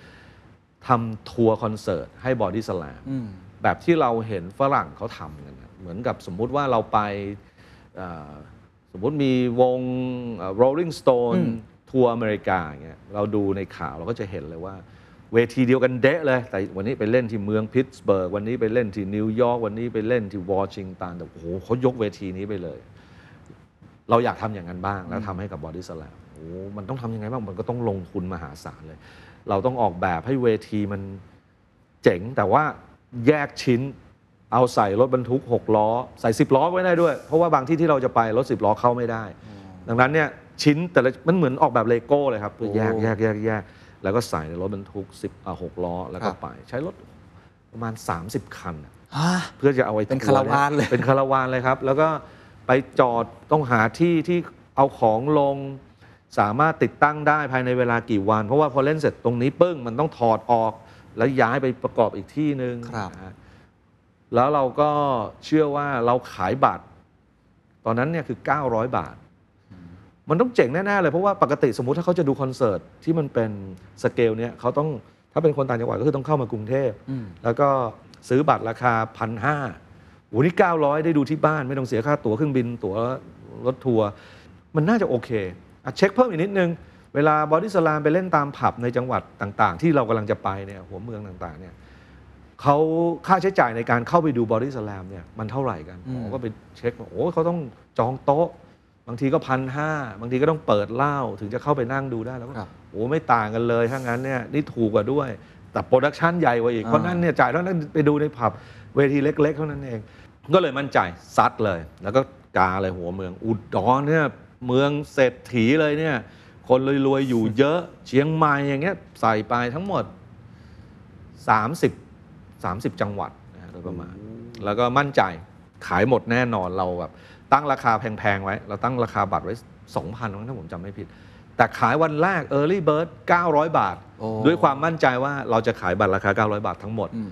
ทำทัวร์คอนเสิร์ตให้บอดี้สแลมอืมแบบที่เราเห็นฝรั่งเขาทำกันนะเหมือนกับสมมุติว่าเราไปเอ่อ สมมุติมีวงเอ่อ Rolling Stone ทัวร์อเมริกาอย่างเงี้ยเราดูในข่าวเราก็จะเห็นเลยว่า เวทีเดียวกันเดะเลย แต่วันนี้ไปเล่นที่เมืองพิตสเบิร์กวันนี้ไปเล่นที่นิวยอร์กวันนี้ไปเล่นที่วอชิงตันแต่โอ้โหเขายกเวทีนี้ไปเลย เราอยากทำอย่างนั้นบ้าง แล้วทำให้กับบอดี้สแลมโอ้โหมันต้องทำยังไงบ้างมันก็ต้องลงทุนมหาศาลเลย เราต้องออกแบบให้เวทีมันเจ๋งแต่ว่าแยกชิ้น เอาใส่รถบรรทุก 6 ล้อ ใส่ 10 ล้อไว้ได้ด้วย เพราะว่าบางที่ที่เราจะไป รถ 10 ล้อเข้าไม่ได้ ดังนั้นเนี่ยชิ้นแต่ละมันเหมือนออกแบบเลโก้เลยครับคือแยกโอ้แยกแยกแยกแล้วก็ใส่ในรถบรรทุก10อะ6ล้อแล้วคก็รับไป ใช้รถประมาณ 30 คันอะอ่าเพื่อจะเอาไว้เป็นทัวคาราวานเลยเป็นคาราวานเลยครับ แล้วก็ไปจอดต้องหาที่ที่เอาของลง สามารถติดตั้งได้ภายในเวลากี่วัน เพราะว่าพอเล่นเสร็จตรงนี้ปึ้งมันต้องถอดออก แล้วย้ายไปประกอบอีกที่หนึ่งครับนะฮะ แล้วเราก็เชื่อว่าเราขายบัตร ตอนนั้นเนี่ยคือ 900 บาท มันต้องเจ๋งแน่ ๆ เลย เพราะว่าปกติสมมุติถ้าเขาจะดูคอนเสิร์ตที่มันเป็นสเกลเนี่ยเขาต้องถ้าเป็นคนต่างจังหวัดก็คือต้องเข้ามากรุงเทพอืมแล้วก็ซื้อบัตรราคาพันห้าโอ้นี่เก้าร้อยได้ดูที่บ้านไม่ต้องเสียค่าตั๋วเครื่องบิน ตั๋วรถทัวร์มันน่าจะโอเคอะเช็คเพิ่มอีกนิดนึง เวลาบอดี้สแลมไปเล่นตามผับในจังหวัดต่าง ๆ ที่เรากำลังจะไปเนี่ยหัวเมืองต่างๆเนี่ย เขาค่าใช้จ่ายในการเข้าไปดูบอดี้สแลมเนี่ยมันเท่าไหร่กันอืมผมก็ไปเช็คว่าโอ้เขาต้องจองโต๊ะ บางทีก็พันห้าบางทีก็ต้องเปิดเหล้าถึงจะเข้าไปนั่งดูได้แล้วก็ครับโอ้ไม่ต่างกันเลยถ้างั้นเนี่ยนี่ถูกกว่าด้วย แต่โปรดักชันใหญ่กว่าอีกอ่าเพราะนั้นเนี่ยจ่ายเท่านั้นไปดูในผับเวทีเล็ก ๆ เท่านั้นเอง ก็เลยมั่นใจซัดเลย แล้วก็กาเลยหัวเมือง อุดรเนี่ยเมืองเศรษฐีเลยเนี่ย คนรวยๆอยู่เยอะเชียงใหม่อย่างเงี้ยใส่ไปทั้งหมด 30 30 จังหวัดนะฮะโดยประมาณ แล้วก็มั่นใจขายหมดแน่นอนเราแบบตั้งราคาแพง ๆ ไว้ เราตั้งราคาบัตรไว้ 2,000ถ้าผมจำไม่ผิด แต่ขายวันแรก Early Bird 900 บาท โอ้ ด้วยความมั่นใจว่าเราจะขายบัตรราคา 900 บาททั้งหมด อืม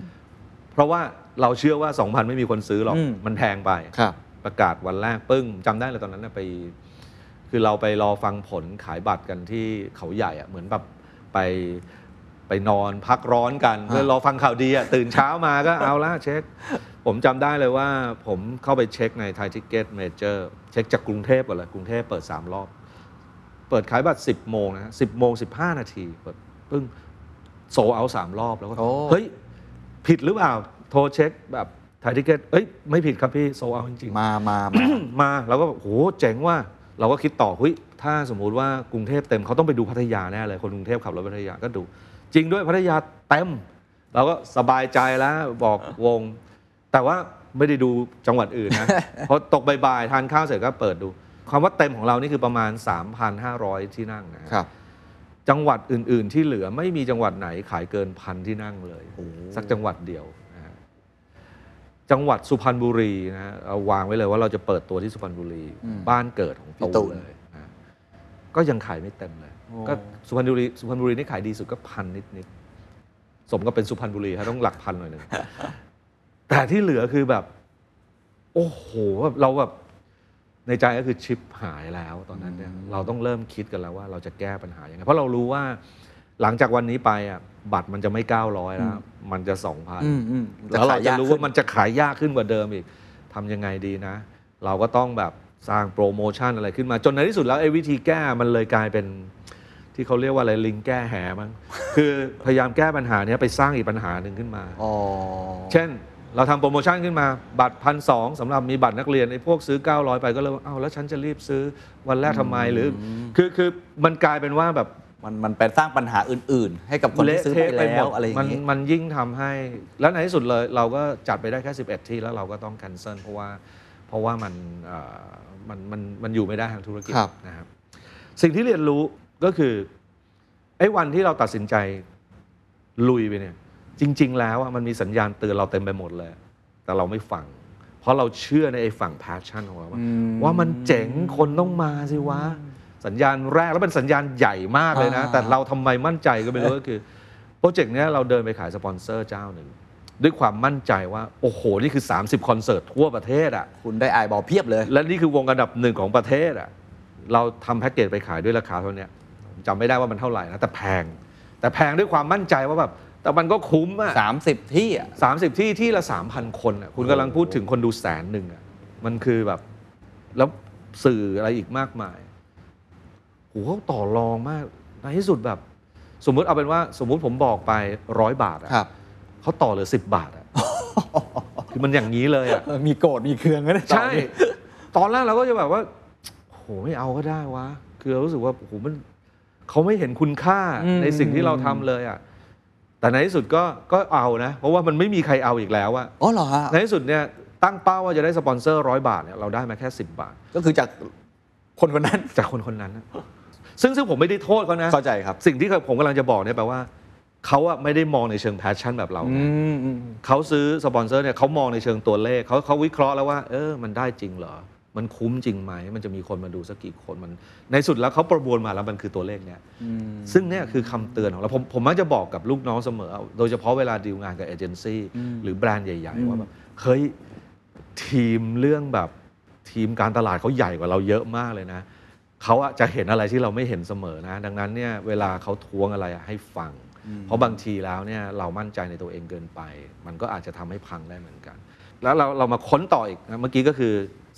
เพราะว่าเราเชื่อว่า 2,000 ไม่มีคนซื้อหรอก อืม มันแพงไป ครับ ประกาศวันแรกปึ้งจำได้เลยตอนนั้นนะไป คือเราไปรอฟังผลขายบัตรกันที่เขาใหญ่อะเหมือนแบบไป ไปนอนพักร้อนกันฮะเพื่อรอฟังข่าวดีอะตื่นเช้ามาก็เอาละเช็ค ผมจำได้เลยว่า ผมเข้าไปเช็คในไทยทิคเก็ตเมเจอร์เช็คจากกรุงเทพก่อนเลยกรุงเทพเปิด 3 รอบ เปิดขายบัตร 10 โมงนะสิบโมง 15 นาทีเปิดปึ้งโซเอาสามรอบแล้วก็โอ้เฮ้ย ผิดหรือเปล่า โทรเช็คแบบไทยทิคเก็ตเอ้ย ไม่ผิดครับพี่โซเอาจริงๆ มามามามาเราก็แบบโหเจ๋งว่ะเราก็คิดต่อเฮ้ยถ้าสมมุติว่ากรุงเทพเต็มเขาต้องไปดูพัทยาแน่เลยคนกรุงเทพขับรถไปพัทยาก็ดู จริงด้วยพัทยาเต็มเราก็สบายใจแล้วบอกวง แต่ว่าไม่ได้ดูจังหวัดอื่นนะพอตกบ่ายๆทานข้าวเสร็จก็เปิดดูคำว่าเต็มของเรานี่คือประมาณ 3,500 ที่นั่งนะฮะครับ จังหวัดอื่น ๆ ที่เหลือไม่มีจังหวัดไหนขายเกินพันที่นั่งเลย สักจังหวัดเดียวนะฮะจังหวัดสุพรรณบุรีนะฮะเอาวางไว้เลยว่าเราจะเปิดตัวที่สุพรรณบุรีอืมบ้านเกิดของพี่ตูตูนเลยนะฮะก็ยังขายไม่เต็มเลยโอ้ ก็สุพรรณบุรีสุพรรณบุรีนี่ขายดีสุดก็พันนิดๆสมกับเป็นสุพรรณบุรีครับต้องหลักพันหน่อยหนึ่งแต่ที่เหลือคือแบบ โอ้โหแบบเราแบบในใจก็คือชิปหายแล้วตอนนั้นเนี่ยเราต้องเริ่มคิดกันแล้วว่าเราจะแก้ปัญหายังไงเพราะเรารู้ว่าหลังจากวันนี้ไปอะบัตรมันจะไม่900แล้ว มันจะ2,000อืมอืมแล้วเราจะรู้ว่าขยยกขึ้มันจะขายยากขึ้นกว่าเดิมอีกทำยังไงดีนะ เราก็ต้องแบบสร้างโปรโมชั่นอะไรขึ้นมา จนในที่สุดแล้วไอ้วิธีแก้มันเลยกลายเป็น ที่เขาเรียกว่าอะไรลิงแก้แหมั้ง คือพยายามแก้ปัญหาเนี้ยไปสร้างอีกปัญหาหนึ่งขึ้นมา อ๋อ เช่นเราทำโปรโมชั่นขึ้นมา บัตรพันสองสำหรับมีบัตรนักเรียนไอ้พวกซื้อ 900 ไปก็เลยว่าเอ้าแล้วฉันจะรีบซื้อวันแรกทำไมหรือ คือคือมันกลายเป็นว่าแบบมันมันเป็นสร้างปัญหาอื่น ๆ ให้กับคนที่ซื้อไปเละเทะแล้วหมดอะไรอย่างมันนี้ มันยิ่งทำให้ แล้วในที่สุดเลยเราก็จัดไปได้แค่ 11 ที่แล้วเราก็ต้องแคนเซิลเพราะว่าเพราะว่ามันเอ่อมันมันมันอยู่ไม่ได้ทางธุรกิจครับ นะครับ สิ่งที่เรียนรู้ ก็คือไอ้วันที่เราตัดสินใจลุยไปเนี่ย จริง ๆ แล้วอะมันมีสัญญาณเตือนเราเต็มไปหมดเลย แต่เราไม่ฟัง เพราะเราเชื่อในไอ้ฝั่ง passion ของเราว่าว่ามันเจ๋งคนต้องมาสิวะ สัญญาณแรกแล้วเป็นสัญญาณใหญ่มากเลยนะอ่าแต่เราทำไมมั่นใจก็ไม่รู้ก็คือโปรเจกต์เนี้ยเราเดินไปขายสปอนเซอร์เจ้าหนึ่งด้วยความมั่นใจว่า โอ้โห นี่คือ 30 คอนเสิร์ตทั่วประเทศอะคุณได้ eyeball เพียบเลย และนี่คือวงอันดับหนึ่งของประเทศอะเราทำแพ็กเกจไปขายด้วยราคาเท่าเนี้ยผม จำไม่ได้ว่ามันเท่าไหร่นะแต่แพง แต่แพงด้วยความมั่นใจว่าแบบแต่มันก็คุ้มอะ30ที่อะสามสิบที่ที่ละสามพันคนอะคุณกำลังพูดถึงคนดูแสนหนึ่งอะมันคือแบบ แล้วสื่ออะไรอีกมากมายโหเขาต่อรองมากในที่สุดแบบ สมมุติเอาเป็นว่า สมมุติผมบอกไปร้อยบาทอะครับ เขาต่อเหลือสิบบาทอะคือมันอย่างนี้เลยอะมีโกรธมีเคืองกันนะใช่ ตอนแรกเราก็จะแบบว่าโหไม่เอาก็ได้วะ คือเรารู้สึกว่าโหมัน เขาไม่เห็นคุณค่าในสิ่งที่เราทำเลยอะแต่ในที่สุดก็ก็เอานะ เพราะว่ามันไม่มีใครเอาอีกแล้วอะอ๋อเหรอฮะในที่สุดเนี่ยตั้งเป้าว่าจะได้สปอนเซอร์ร้อยบาทเนี่ยเราได้มาแค่ 10 บาท ก็คือจากคนคนนั้น จากคนคนนั้นนะซึ่งซึ่งผมไม่ได้โทษเขานะ เข้าใจครับสิ่งที่ผมกำลังจะบอกเนี่ยแปลว่าเขาอะไม่ได้มองในเชิง passion แบบเราอืมนะ มอืม เขาซื้อสปอนเซอร์เนี่ยเขามองในเชิงตัวเลขเขาเขาวิเคราะห์แล้วว่า เออมันได้จริงเหรอ มันคุ้มจริงไหม มันจะมีคนมาดูสักกี่คนมัน ในสุดแล้วเขาประมวลมาแล้วมันคือตัวเลขเนี่ยซึ่งเนี่ยคือคำเตือนของเราผมผมมักจะบอกกับลูกน้องเสมอ โดยเฉพาะเวลาดีลงานกับเอเจนซี่หรือแบรนด์ใหญ่ ๆ ว่าแบบเฮ้ยทีมเรื่องแบบทีมการตลาดเขาใหญ่กว่าเราเยอะมากเลยนะเขาอะจะเห็นอะไรที่เราไม่เห็นเสมอนะ ดังนั้นเนี่ยเวลาเขาท้วงอะไรอะให้ฟัง เพราะบางทีแล้วเนี่ยเรามั่นใจในตัวเองเกินไป มันก็อาจจะทำให้พังได้เหมือนกัน แล้วเราเรามาค้นต่ออีกนะเมื่อกี้ก็คือ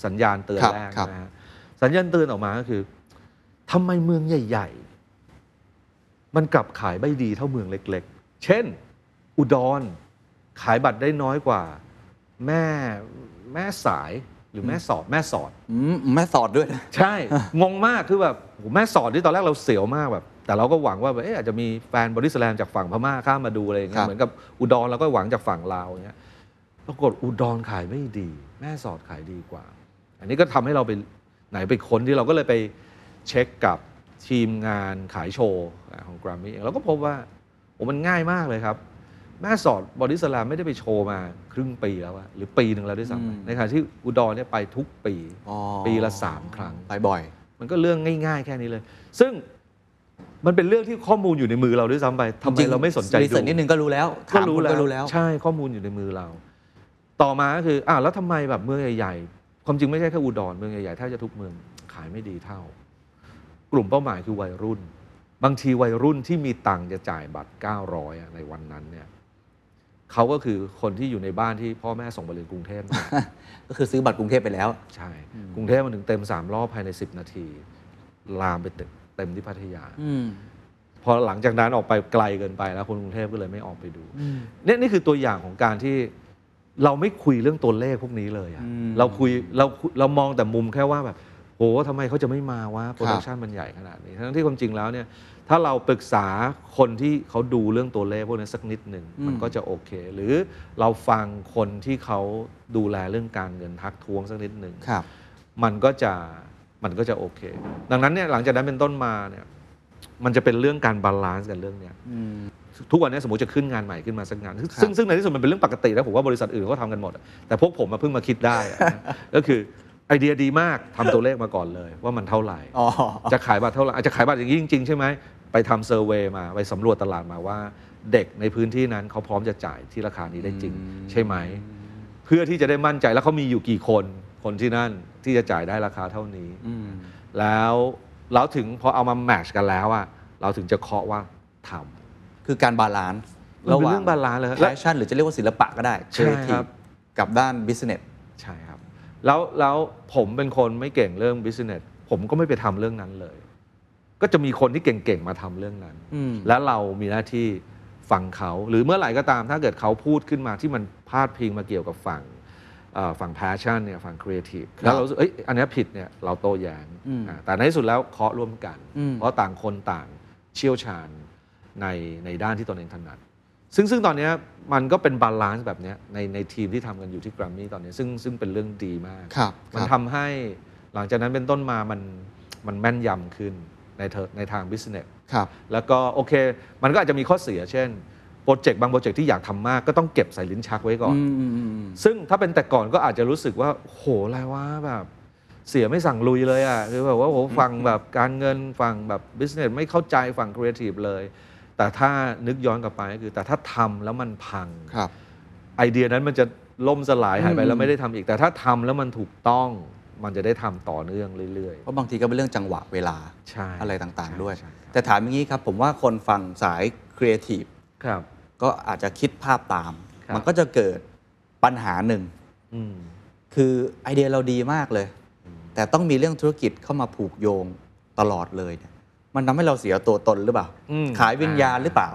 สัญญาณเตือนครับแรกครับนะฮะสัญญาณเตือนออกมาก็คือทำไมเมืองใหญ่ ๆ มันกลับขายไม่ดีเท่าเมืองเล็ก ๆ เช่น อุดร ขายบัตรได้น้อยกว่า แม่แม่สายหรือแม่สอดแม่สอดอืมแม่สอดด้วยนะใช่ งงมากคือแบบโหแม่สอดที่ตอนแรกเราเสียวมากแบบ แต่เราก็หวังว่าแบบเอ๊ะอาจจะมีแฟนบอดี้สแลมจากฝั่งพม่าข้ามมาดูอะไรอย่างเงี้ยครับเหมือนกับอุดรเราก็หวังจากฝั่งลาวอย่างเงี้ยปรากฏอุดรขายไม่ดี แม่สอดขายดีกว่า อันนี้ก็ทำให้เราไปไหนไปค้นที่เราก็เลยไปเช็คกับทีมงานขายโชว์ของกรา m มี่เองเราก็พบว่าโอ้มันง่ายมากเลยครับ แม่สอดบอดี้สแลมไม่ได้ไปโชว์มาครึ่งปีแล้วอะหรือปีหนึ่งแล้วด้วยซ้ำไปในขณะที่อุดรเนี่ยไปทุกปีอ๋อปีละสามครั้งไปบ่อย มันก็เรื่องง่ายๆ แค่นี้เลย ซึ่งมันเป็นเรื่องที่ข้อมูลอยู่ในมือเราด้วยซ้ำไปทำไมจงๆเราไม่สนใจรีดูเสิร์ชนิดนึงก็รู้แล้วก็ถามรู้คุณแล้วก็รู้แล้ว ใช่ข้อมูลอยู่ในมือเรา ต่อมาก็คืออ่าวแล้วทำไมแบบเมืองใหญ่ๆ ความจริงไม่ใช่แค่อุดรเมืองใหญ่ๆแทบจะทุกเมืองขายไม่ดีเท่า กลุ่มเป้าหมายคือวัยรุ่น บางทีวัยรุ่นที่มีตังค์จะจ่ายบัตร 900อะในวันนั้นเนี่ยเขาก็คือคนที่อยู่ในบ้านที่พ่อแม่ส่งไปเรียนกรุงเทพมาก็คือซื้อบัตรกรุงเทพไปแล้ว ใช่ กรุงเทพมันถึงเต็มสามรอบภายใน 10 นาที ลามไปเต็มเต็มที่พัทยาอืมพอหลังจากนั้นออกไปไกลเกินไปแล้วคนกรุงเทพก็เลยไม่ออกไปดูเนี่ยนี่คือตัวอย่างของการที่ เราไม่คุยเรื่องตัวเลขพวกนี้เลยอะอืมเราคุยเราเรามองแต่มุมแค่ว่าแบบโอ้ทำไมเขาจะไม่มาวะ production มันใหญ่ขนาดนี้ ทั้งที่ความจริงแล้วเนี่ยถ้าเราปรึกษาคนที่เขาดูเรื่องตัวเลขพวกนี้สักนิดหนึ่งมันก็จะโอเค หรือเราฟังคนที่เขาดูแลเรื่องการเงินทักท้วงสักนิดหนึ่งครับมันก็จะมันก็จะโอเค ดังนั้นเนี่ยหลังจากนั้นเป็นต้นมาเนี่ยมันจะเป็นเรื่องการ balance กันเรื่องเนี้ย ทุกวันนี้สมมติจะขึ้นงานใหม่ขึ้นมาสักงาน ซึ่งซึ่งในที่สุดมันเป็นเรื่องปกติแล้วผมว่าบริษัทอื่นเขาทำกันหมดอะแต่พวกผมมาเพิ่งมาคิดได้อะก็คือไอเดียดีมากทำตัวเลขมาก่อนเลย ว่ามันเท่าไหร่อ๋อจะขายบัตรเท่าไหร่อาจจะขายบัตรอย่างนี้จริง ๆ ใช่ไหมไปทำ survey มาไปสำรวจตลาดมาว่า เด็กในพื้นที่นั้นเขาพร้อมจะจ่ายที่ราคานี้ได้จริง ใช่ไหม เพื่อที่จะได้มั่นใจแล้วเขามีอยู่กี่คนคนที่นั่นที่จะจ่ายได้ราคาเท่านี้อืมแล้วเราถึงพอเอามา match กันแล้วอะเราถึงจะเคาะว่าทำ คือการ balance มันเป็นเรื่อง balance เลย passion หรือจะเรียกว่าศิลปะก็ได้ ใช่ครับ creative กับด้าน business ใช่ครับ แล้วแล้วผมเป็นคนไม่เก่งเรื่อง business ผมก็ไม่ไปทำเรื่องนั้นเลย ก็จะมีคนที่เก่งๆมาทำเรื่องนั้น อืม แล้วเรามีหน้าที่ฟังเขา หรือเมื่อไหร่ก็ตามถ้าเกิดเขาพูดขึ้นมาที่มันพาดพิงมาเกี่ยวกับฝั่งเอ่อฝั่ง passion เนี่ยฝั่ง creative แล้วเรารู้สึกเอ้ยอันเนี้ยผิดเนี่ยเราโต้แย้งอืมอ่าแต่ในที่สุดแล้วเคาะร่วมกัน อืม เพราะต่างคนต่างเชี่ยวชาญ ในในด้านที่ตนเองถนัดซึ่งซึ่งตอนเนี้ยมันก็เป็น balance แบบเนี้ยในในทีมที่ทำกันอยู่ที่ Grammy ตอนนี้ซึ่งซึ่งเป็นเรื่องดีมากครับมันครับทำให้หลังจากนั้นเป็นต้นมามันมันแม่นยำขึ้นในเธอในทาง business ครับแล้วก็โอเค มันก็อาจจะมีข้อเสีย เช่นโปรเจกต์บางโปรเจกต์ที่อยากทำมากก็ต้องเก็บใส่ลิ้นชักไว้ก่อนอืมอืมอืมอืมซึ่งถ้าเป็นแต่ก่อนก็อาจจะรู้สึกว่าโหอะไรวะแบบเสียไม่สั่งลุยเลยอะคือแบบว่าโหฟังแบบการเงินฟังแบบ business ไม่เข้าใจฝั่ง creative เลย แต่ถ้านึกย้อนกลับไปก็คือ แต่ถ้าทำแล้วมันพังครับ ไอเดียนั้นมันจะล่มสลายหายไปอืมแล้วไม่ได้ทำอีก แต่ถ้าทำแล้วมันถูกต้องมันจะได้ทำต่อเนื่องเรื่อยเพราะบางทีก็เป็นเรื่องจังหวะเวลาใช่อะไรต่างๆด้วยใช่ใช่แต่ถามอย่างนี้ครับ ผมว่าคนฟังสายครีเอทีฟๆครับก็อาจจะคิดภาพตามครับมันก็จะเกิดปัญหาหนึ่งอืมคือไอเดียเราดีมากเลย แต่ต้องมีเรื่องธุรกิจเข้ามาผูกโยงตลอดเลยเนี่ย มันทำให้เราเสียตัวตนหรือเปล่าอืมขายวิญญาณหรือเปล่า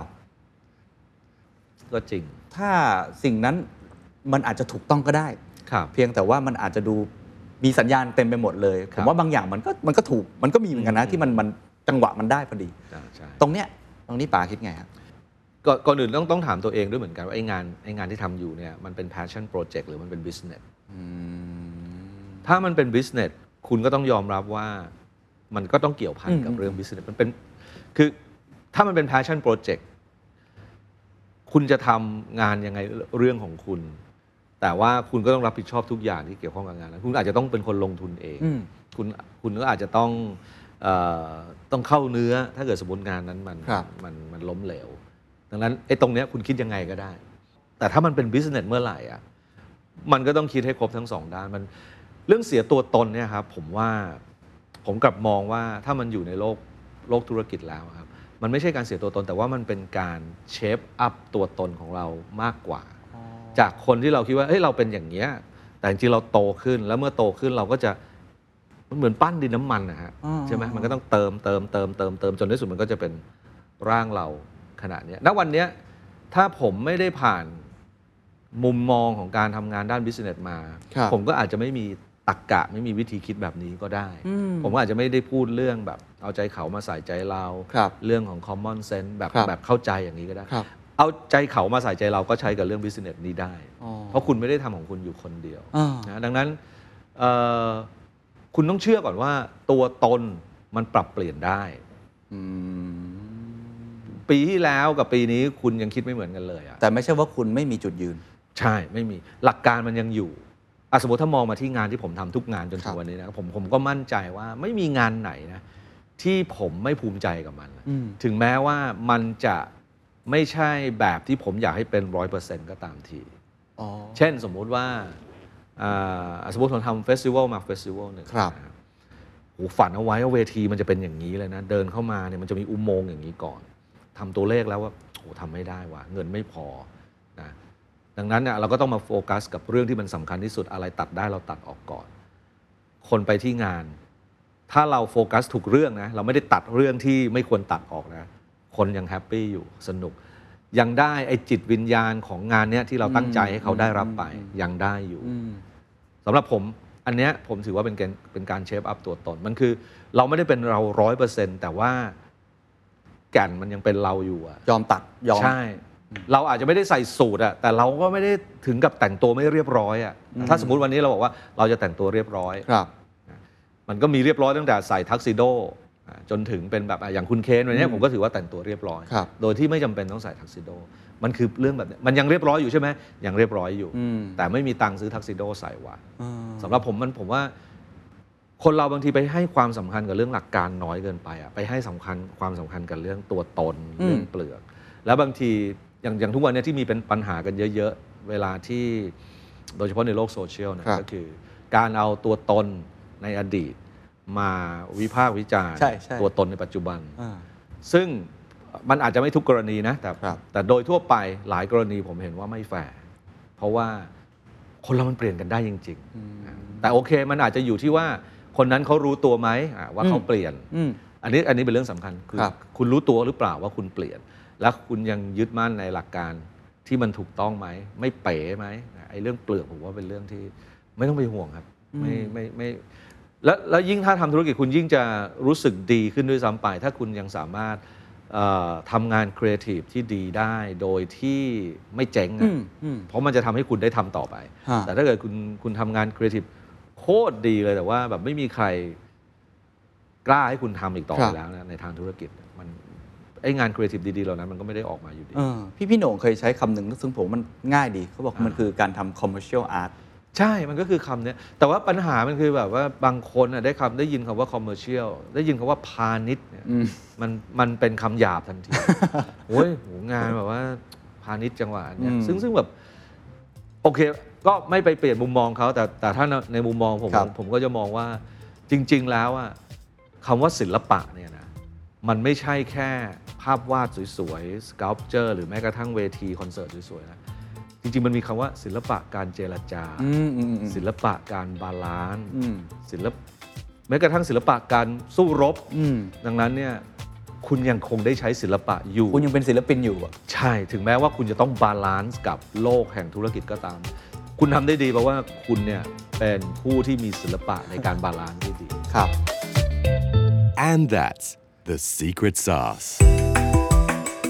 ก็จริง ถ้าสิ่งนั้นมันอาจจะถูกต้องก็ได้ครับเพียงแต่ว่ามันอาจจะดูมีสัญญาณเต็มไปหมดเลยคผรับมว่าบางอย่างมันก็มันก็ถูกมันก็มีเหมือนกันนะอืมที่มันมันจังหวะมันได้พอดีใช่ใช่ตรงเนี้ยตรงนี้ป๋าคิดไงครับก่อนก่อนอื่นต้องต้องถามตัวเองด้วยเหมือนกันว่าไอ้งานไอ้งานที่ทำอยู่เนี่ยมันเป็น passion project หรือมันเป็น business ถ้ามันเป็น business คุณก็ต้องยอมรับว่า มันก็ต้องเกี่ยวพันกับอืมเรื่อง business มันเป็นคือถ้ามันเป็น passion project คุณจะทำงานยังไงเรื่องของคุณ แต่ว่าคุณก็ต้องรับผิดชอบทุกอย่างที่เกี่ยวข้องกับงานนั้นคุณอาจจะต้องเป็นคนลงทุนเองอืมคุณคุณก็อาจจะต้องเออต้องเข้าเนื้อถ้าเกิดสมมติงานนั้นมันครับมันมันล้มเหลว ดังนั้นไอ้ตรงเนี้ยคุณคิดยังไงก็ได้ แต่ถ้ามันเป็น business เมื่อไหร่อะมันก็ต้องคิดให้ครบทั้งสองด้านมันเรื่องเสียตัวตนเนี่ยครับผมว่า ผมกลับมองว่าถ้ามันอยู่ในโลกโลกธุรกิจแล้วครับ มันไม่ใช่การเสียตัวตน แต่ว่ามันเป็นการ shape up ตัวตนของเรามากกว่า จากคนที่เราคิดว่าเฮ้ยเราเป็นอย่างเงี้ยแต่จริงๆเราโตขึ้นแล้วเมื่อโตขึ้นเราก็จะมันเหมือนปั้นดินน้ำมันนะฮะอ๋อใช่ไหมมันก็ต้องเติมเติมเติมเติมเติมจนในที่สุดมันก็จะเป็นร่างเราขนาดเนี้ยณวันเนี้ยถ้าผมไม่ได้ผ่านมุมมองของการทำงานด้าน business มาครับผมก็อาจจะไม่มี ตักกะไม่มีวิธีคิดแบบนี้ก็ได้อืมผมก็อาจจะไม่ได้พูดเรื่องแบบเอาใจเขามาใส่ใจเราครับเรื่องของ common sense แบบครับแบบเข้าใจอย่างนี้ก็ได้ครับเอาใจเขามาใส่ใจเราก็ใช้กับเรื่องบิสเนสนี้ได้อ๋อเพราะคุณไม่ได้ทำของคุณอยู่คนเดียวอ่านะดังนั้นเอ่อคุณต้องเชื่อก่อนว่า ตัวตนมันปรับเปลี่ยนได้อืมปีที่แล้วกับปีนี้คุณยังคิดไม่เหมือนกันเลยอะแต่ไม่ใช่ว่าคุณไม่มีจุดยืน ใช่ไม่มีหลักการมันยังอยู่อะ สมมติถ้ามองมาที่งานที่ผมทำทุกงานจนครัถึบงวันนี้นะผมผมก็มั่นใจว่าไม่มีงานไหนนะที่ผมไม่ภูมิใจกับมันอืมถึงแม้ว่ามันจะไม่ใช่แบบที่ผมอยากให้เป็นร้อยเปอร์เซ็นต์ก็ตามทีอ๋อเช่นสมมุติว่าอ่าสมมติผมทำเฟสติวัลมาเฟสติวัลหนึ่งครับนะโหฝันเอาไว้ว่าเวทีมันจะเป็นอย่างนี้เลยนะ เดินเข้ามาเนี่ยมันจะมีอุโมงค์อย่างนี้ก่อนทำตัวเลขแล้วว่าโหทำไม่ได้ว่ะเงินไม่พอนะ ดังนั้นเนี่ยเราก็ต้องมาโฟกัสกับเรื่องที่มันสำคัญที่สุดอะไรตัดได้เราตัดออกก่อน คนไปที่งาน ถ้าเราโฟกัสถูกเรื่องนะเราไม่ได้ตัดเรื่องที่ไม่ควรตัดออกนะ คนยัง happy อยู่สนุก ยังได้ไอ้จิตวิญญาณของงานเนี้ยที่เราตั้งใจให้เขาได้รับไปอืมยังได้อยู่อืมสำหรับผมอันเนี้ยผมถือว่าเป็นการเป็นการ shape up ตัวตน มันคือ เราไม่ได้เป็นเราร้อยเปอร์เซ็นต์แต่ว่าแก่นมันยังเป็นเราอยู่อะยอมตัดยอมใช่ เราอาจจะไม่ได้ใส่สูตรอะแต่เราก็ไม่ได้ถึงกับแต่งตัวไม่เรียบร้อยอะอืมถ้าสมมติวันนี้เราบอกว่าเราจะแต่งตัวเรียบร้อยครับ มันก็มีเรียบร้อยตั้งแต่ใส่ทักซิโดอ่าจนถึงเป็นแบบอะอย่างคุณเคนวันนี้อืมผมก็ถือว่าแต่งตัวเรียบร้อยครับโดยที่ไม่จำเป็นต้องใส่ทักซิโด มันคือเรื่องแบบเนี้ยมันยังเรียบร้อยอยู่ใช่ไหมยังเรียบร้อยอยู่อืมแต่ไม่มีตังค์ซื้อทักซิโดใส่ว่ะอืมสำหรับผมมันผมว่า คนเราบางทีไปให้ความสำคัญกับเรื่องหลักการน้อยเกินไปอะไปให้สำคัญความสำคัญกับเรื่องตัวตนอืมเรื่องเปลือก แล้วบางที อย่างอย่างทุกวันเนี้ที่มีเป็นปัญหากันเยอะ ๆ เวลาที่โดยเฉพาะในโลกโซเชียลนะครับ ก็คือการเอาตัวตนในอดีต มาวิพากษ์วิจารณ์ใช่ใช่ ตัวตนในปัจจุบัน อ่า ซึ่งมันอาจจะไม่ทุกกรณีนะแต่ครับ แต่โดยทั่วไปหลายกรณีผมเห็นว่าไม่แฟร์เพราะว่าคนเรามันเปลี่ยนกันได้จริงๆแต่โอเคมันอาจจะอยู่ที่ว่าคนนั้นเขารู้ตัวไหมอะว่าเขาเปลี่ยน อืม อันนี้อันนี้เป็นเรื่องสำคัญคือครับ คุณรู้ตัวหรือเปล่าว่าคุณเปลี่ยน และคุณยังยึดมั่นในหลักการที่มันถูกต้องไหม ไม่เป๋ไหมไอ้เรื่องเปลือกผมว่าเป็นเรื่องที่ไม่ต้องไปห่วงครับ ไม่ไม่ไม่แล้วแล้วยิ่งถ้าทำธุรกิจคุณยิ่งจะรู้สึกดีขึ้นด้วยซ้ำไป ถ้าคุณยังสามารถเอ่อทำงานครีเอทีฟที่ดีได้โดยที่ไม่เจ๊งอะอืมอืมเพราะมันจะทำให้คุณได้ทำต่อไปฮะแต่ถ้าเกิดคุณคุณทำงานครีเอทีฟโคตรดีเลยแต่ว่าแบบไม่มีใครกล้าให้คุณทำอีกต่อไปครับแล้วนะในทางธุรกิจมัน ไอ้งานครีเอทีฟดีๆเหล่านั้นมันก็ไม่ได้ออกมาอยู่ดีเออพี่พี่โหน่งเคยใช้คำหนึ่งซึ่งผมมันง่ายดีเขาบอกมันคือการทำ commercial art ใช่ มันก็คือคำเนี้ยแต่ว่าปัญหามันคือแบบว่าบางคนน่ะได้คำได้ยินคำว่า commercialได้ยินคำว่าพาณิชย์เนี่ยมันมันเป็นคำหยาบทันทีโอ้ยโหงานแบบว่าพาณิชย์จังหวะเนี้ยอืมซึ่งซึ่งแบบโอเค ก็ไม่ไปเปลี่ยนมุมมองเขาแต่แต่ถ้าในในมุมมองผมครับผมก็จะมองว่าจริง ๆ แล้วอะคำว่าศิลปะเนี่ยนะมันไม่ใช่แค่ ภาพวาดสวยๆส c ล p เจอร์หรือแม้กระทั่งเวทีคอนเสิร์ตสวยๆนะจริงๆ มันมีคำว่าศิลปะการเจรจาอืมอืมอืมศิลปะการ balance อืมศิลปะแม้กระทั่งศิลปะการสู้รบอืมดังนั้นเนี่ยคุณยังคงได้ใช้ศิลปะอยู่ คุณยังเป็นศิลปินอยู่อะใช่ถึงแม้ว่าคุณจะต้อง balance กับโลกแห่งธุรกิจก็ตาม คุณทำได้ดีเพราะว่าคุณเนี่ยเป็นผู้ที่มีศิลปะในการ balance ที่ดีครับ And that's the secret sauce.